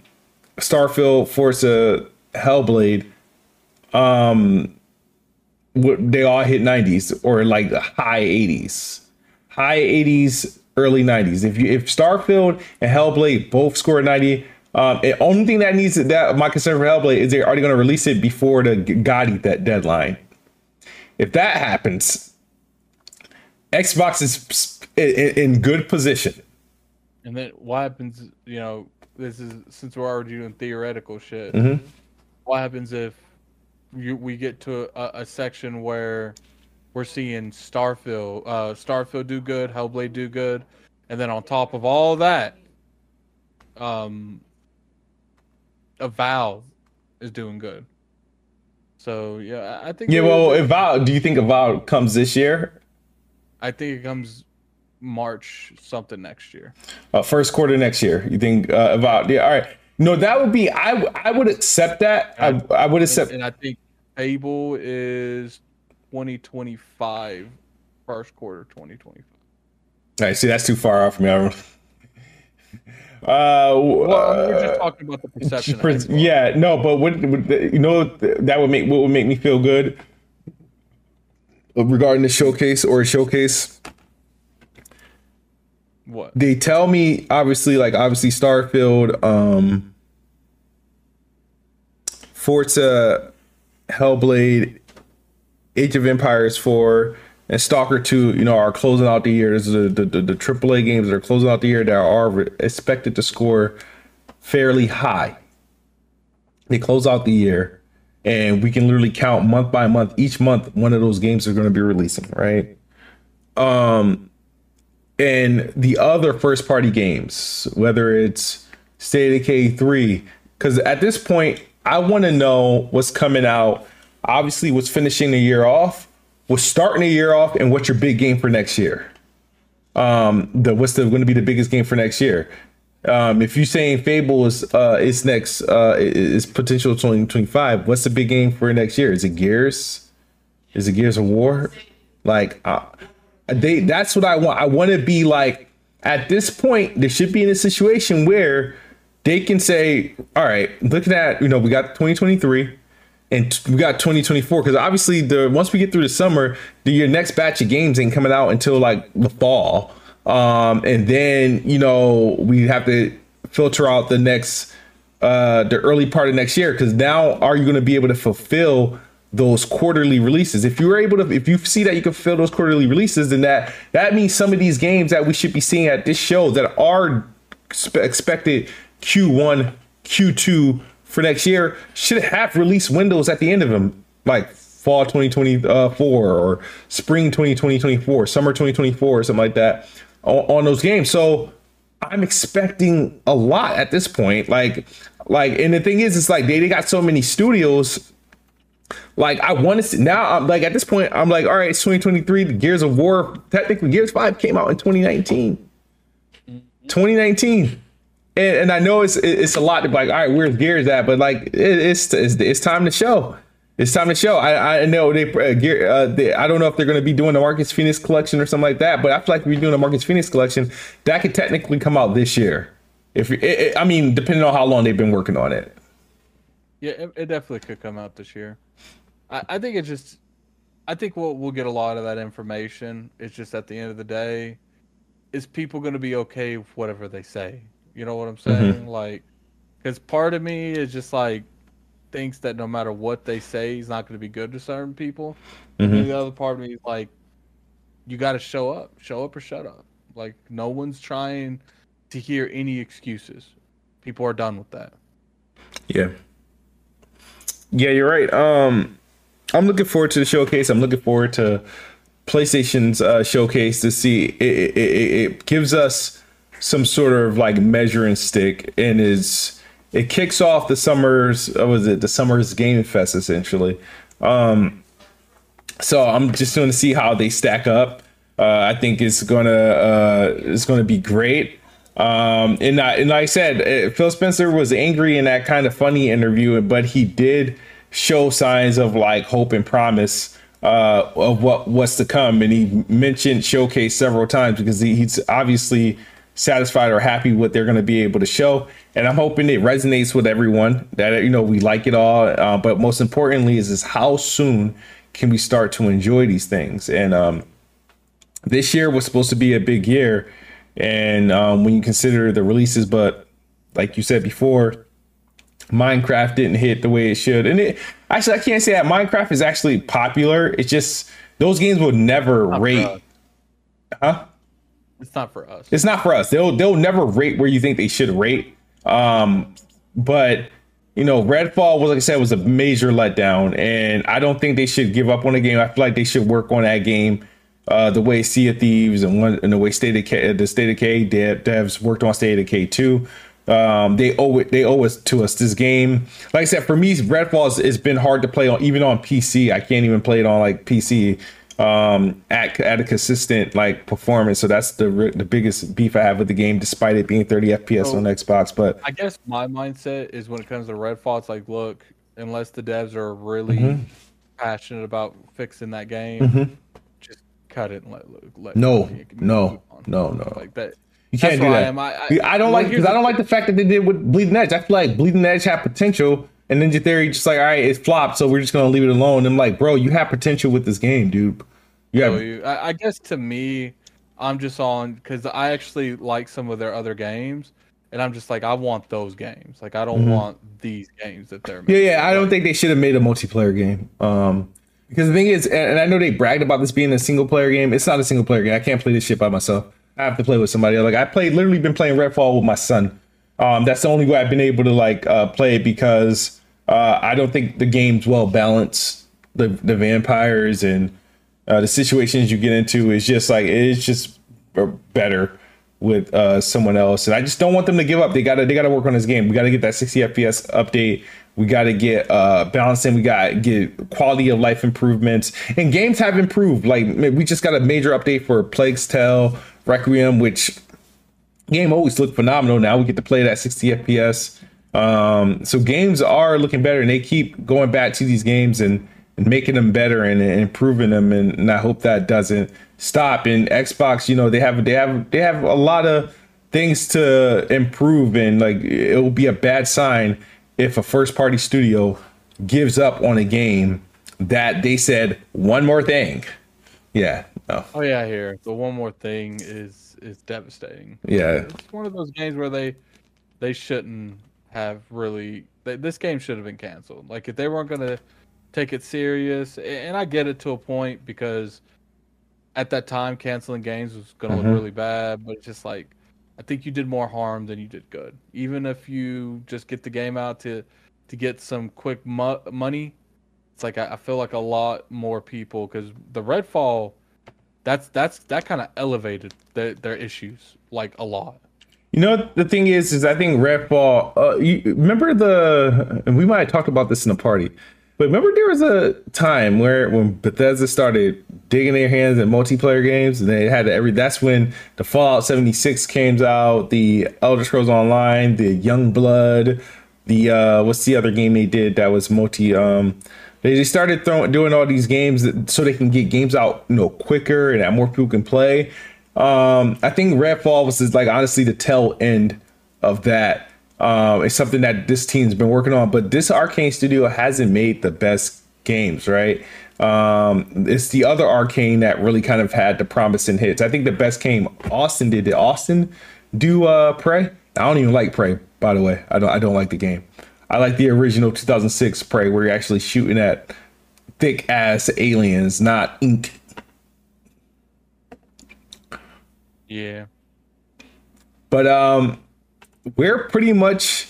Starfield, Forza, Hellblade, um, they all hit 90s or like high 80s, high 80s, early 90s. If you if Starfield and Hellblade both score 90, um, the only thing that needs that my concern for Hellblade is they're already going to release it before the GOTY that deadline. If that happens, Xbox is in, in good position. And then what happens? You know, this is since we're already doing theoretical shit. Mm-hmm. What happens if you, we get to a, a, section where we're seeing Starfield, uh, Starfield do good, Hellblade do good, and then on top of all that, um, Avowed is doing good. So yeah, I think. Yeah, well, Avowed. Do you think Avowed comes this year? I think it comes March something next year. Uh, first quarter next year. You think uh, about yeah? All right. No, that would be I. I would accept that. I, I would accept. And, and I think Fable is 2025, first quarter 2025. All right. See, that's too far off from me. Uh, well, we're just talking about the perception. yeah, no, but what, what you know that would make what would make me feel good regarding the showcase or a showcase what? They tell me obviously like obviously Starfield, um Forza, Hellblade, Age of Empires 4, and Stalker 2, you know, are closing out the year. This is the, the, the, AAA games that are closing out the year that are expected to score fairly high. They close out the year, and we can literally count month by month. Each month, one of those games are going to be releasing, right? Um, and the other first party games, whether it's State of Decay 3, because at this point, I want to know what's coming out. Obviously, was finishing the year off, was starting the year off, and what's your big game for next year. Um, the what's the going to be the biggest game for next year? Um, if you're saying Fable is uh is next uh is potential 2025, what's the big game for next year? Is it Gears? Is it Gears of War? Like uh, they that's what I want. I want to be like at this point, they should be in a situation where they can say, all right, looking at, you know, we got 2023 and we got 2024 because obviously the once we get through the summer, the your next batch of games ain't coming out until like the fall. Um, and then, you know, we have to filter out the next uh the early part of next year because now are you going to be able to fulfill those quarterly releases. If you're able to, if you see that you can fill those quarterly releases, then that that means some of these games that we should be seeing at this show that are spe- expected Q1, Q2 for next year should have release windows at the end of them, like fall 2024 or spring 2024, summer 2024, or something like that on, on those games. So I'm expecting a lot at this point. Like, like, and the thing is, it's like they, they got so many studios. Like, I want to see now. I'm like at this point, I'm like, all right, it's 2023. The Gears of War, technically, Gears Five came out in 2019. Mm-hmm. 2019. And, and I know it's it's a lot to be like, all right, where's Gears at? But like, it, it's, it's it's time to show. It's time to show. I I know they, uh, Gear, uh, they I don't know if they're going to be doing the Marcus Phoenix collection or something like that, but I feel like if you're doing a Marcus Phoenix collection, that could technically come out this year. If it, it, I mean, depending on how long they've been working on it. Yeah, it, it definitely could come out this year. I, I think it just, I think we'll we'll get a lot of that information. It's just at the end of the day, is people going to be okay with whatever they say? You know what I'm saying? Mm-hmm. Like, because part of me is just like thinks that no matter what they say, he's not going to be good to certain people. Mm-hmm. And the other part of me is like, you got to show up, show up or shut up. Like, no one's trying to hear any excuses. People are done with that. Yeah. Yeah, you're right. Um, I'm looking forward to the showcase. I'm looking forward to PlayStation's uh, showcase to see it, it, it, it gives us some sort of like measuring stick and is it kicks off the summers uh, was it? The summers game fest essentially. Um so i'm just going to see how they stack up. Uh, i think it's gonna uh it's gonna be great. Um and, I, and like i said uh, phil spencer was angry in that Kinda Funny interview but he did show signs of like hope and promise uh, of what what's to come. And he mentioned showcase several times because he, he's obviously satisfied or happy what they're going to be able to show. And I'm hoping it resonates with everyone that, you know, we like it all. Uh, but most importantly is, is how soon can we start to enjoy these things? And um, this year was supposed to be a big year. And um, when you consider the releases, but like you said before, Minecraft didn't hit the way it should. And it actually, I can't say that Minecraft is actually popular. It's just those games will never rate. Huh? It's not for us. It's not for us. They'll they'll never rate where you think they should rate. Um, but you know, Redfall was like I said was a major letdown, and I don't think they should give up on the game. I feel like they should work on that game. Uh, the way Sea of Thieves and one and the way State of Decay, the State of Decay dev, devs worked on State of Decay two. Um, they owe it. They owe it to us. This game, like I said, for me, Redfall has been hard to play on, even on PC. I can't even play it on like PC um, at at a consistent like performance. So that's the the biggest beef I have with the game, despite it being 30 FPS so, on Xbox. But I guess my mindset is when it comes to Redfall, it's like, look, unless the devs are really mm-hmm. passionate about fixing that game, mm-hmm. just cut it and let let. No, no, no, no. Like that you can't do that. I, am. I, I, I don't like because I don't like the fact that they did with Bleeding Edge. I feel like Bleeding Edge had potential, and Ninja Theory just like, all right, it's flopped, so we're just gonna leave it alone. I'm like, bro, you have potential with this game, dude. Yeah, so I guess to me, I'm just on because I actually like some of their other games, and I'm just like, I want those games. Like, I don't mm-hmm. want these games that they're. Making. Yeah, yeah. I don't think they should have made a multiplayer game. Um, because the thing is, and I know they bragged about this being a single player game. It's not a single player game. I can't play this shit by myself. I have to play with somebody. Like I played, literally been playing Redfall with my son. Um, that's the only way I've been able to like uh, play it because uh, I don't think the game's well balanced. The the vampires and uh, the situations you get into is just like it's just better with uh, someone else. And I just don't want them to give up. They gotta they gotta work on this game. We gotta get that 60 FPS update. We got to get uh balancing. We got to get quality of life improvements. And games have improved. Like we just got a major update for Plague's Tale. Requiem, which game always looked phenomenal. Now we get to play that 60 FPS. Um, so games are looking better, and they keep going back to these games and, and making them better and, and improving them. And, and, I hope that doesn't stop. And Xbox, you know, they have they have they have a lot of things to improve, and like it will be a bad sign if a first party studio gives up on a game that they said one more thing. Yeah, Oh. oh yeah, here the one more thing is is devastating. Yeah, it's one of those games where they they shouldn't have really. They, this game should have been canceled. Like if they weren't gonna take it serious, and I get it to a point because at that time canceling games was gonna mm-hmm. look really bad. But it's just like I think you did more harm than you did good. Even if you just get the game out to to get some quick mo- money, it's like I, I, feel like a lot more people because the Redfall, that's that's that kind of elevated their, their issues like a lot. You know the thing is, is I think Redfall. Uh, you remember the? And we might have talked about this in the party, but remember there was a time where when Bethesda started digging their hands in multiplayer games, and they had every. That's when the Fallout 76 came out, the Elder Scrolls Online, the Young Blood, the uh, what's the other game they did that was multi? Um, they just started throwing doing all these games that, so they can get games out you know quicker and that more people can play. Um, I think Redfall was just like honestly the tail end of that. Um, it's something that this team's been working on, but this Arkane studio hasn't made the best games, right? Um, it's the other Arkane that really kind of had the promising hits. I think the best game Austin did. Did Austin do uh, Prey? I don't even like Prey, by the way. I don't. I don't like the game. I like the original 2006 Prey, where you're actually shooting at thick ass aliens, not ink Yeah. But um we're pretty much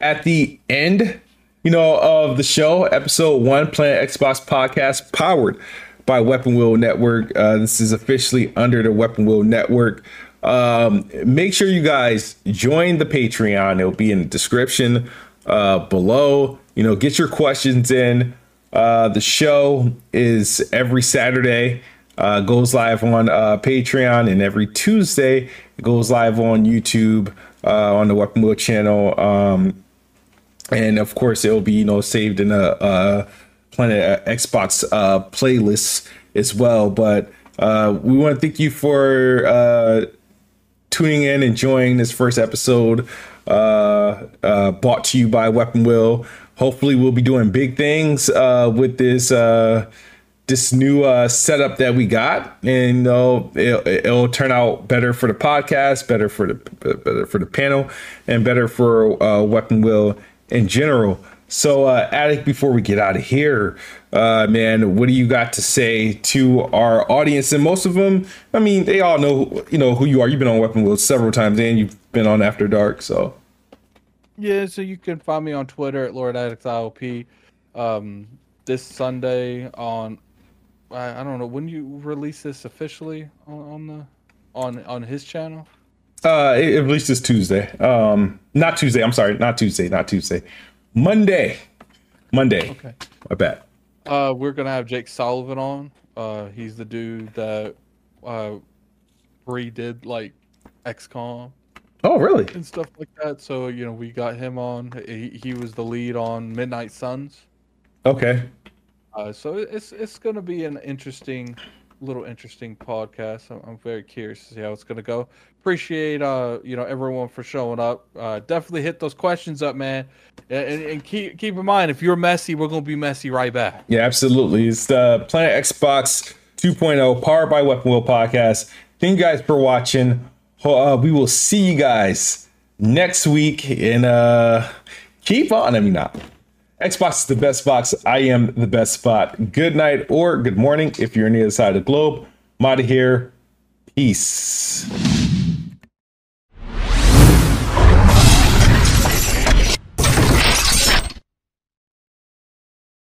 at the end, you know, of the show, episode one, Planet Xbox podcast, powered by Weapon Wheel Network. Uh, this is officially under the Weapon Wheel Network. Um, make sure you guys join the Patreon. It'll be in the description uh, below. You know, get your questions in. Uh, the show is every Saturday uh, goes live on uh, Patreon, and every Tuesday it goes live on YouTube uh, on the Weapon Wheel channel. Um, and of course, it'll be you know saved in a, a Planet Xbox uh, playlist as well. But uh, we want to thank you for uh, tuning in, enjoying this first episode. brought to you by Weapon Wheel. Hopefully, we'll be doing big things with this this new uh, setup that we got, and you know, it'll, it'll, turn out better for the podcast, better for the better for the panel, and better for uh, Weapon Wheel in general. So, uh, Addict, before we get out of here, uh, man, what do you got to say to our audience? And most of them, I mean, they all know, you know, who you are. You've been on Weapon Wheel several times, and you've been on After Dark. So, yeah. So you can find me on Twitter at Lord Addicts IOP. Um, this Sunday on I, I don't know when you release this officially on, on the on on his channel. Uh, it, it releases Tuesday. Um, not Tuesday. I'm sorry, not Tuesday. Not Tuesday. Monday. Monday. Okay. I bet. Uh, we're gonna have Jake Solomon on. Uh, he's the dude that uh redid like XCOM. Oh, really? And stuff like that. So you know, we got him on. He he was the lead on Midnight Suns. Okay. Uh, so it's it's going to be an interesting, little interesting podcast. I'm, I'm very curious to see how it's going to go. Appreciate uh you know everyone for showing up. Uh, definitely hit those questions up, man, and, and keep keep in mind if you're messy, we're going to be messy right back. Yeah, absolutely. It's the Planet Xbox 2.0 powered by Weapon Wheel podcast. Thank you guys for watching. Uh, we will see you guys next week and uh keep on. I mean, not. Xbox is the best box. I am the best spot. Good night or good morning if you're on the other side of the globe. I'm here. Peace.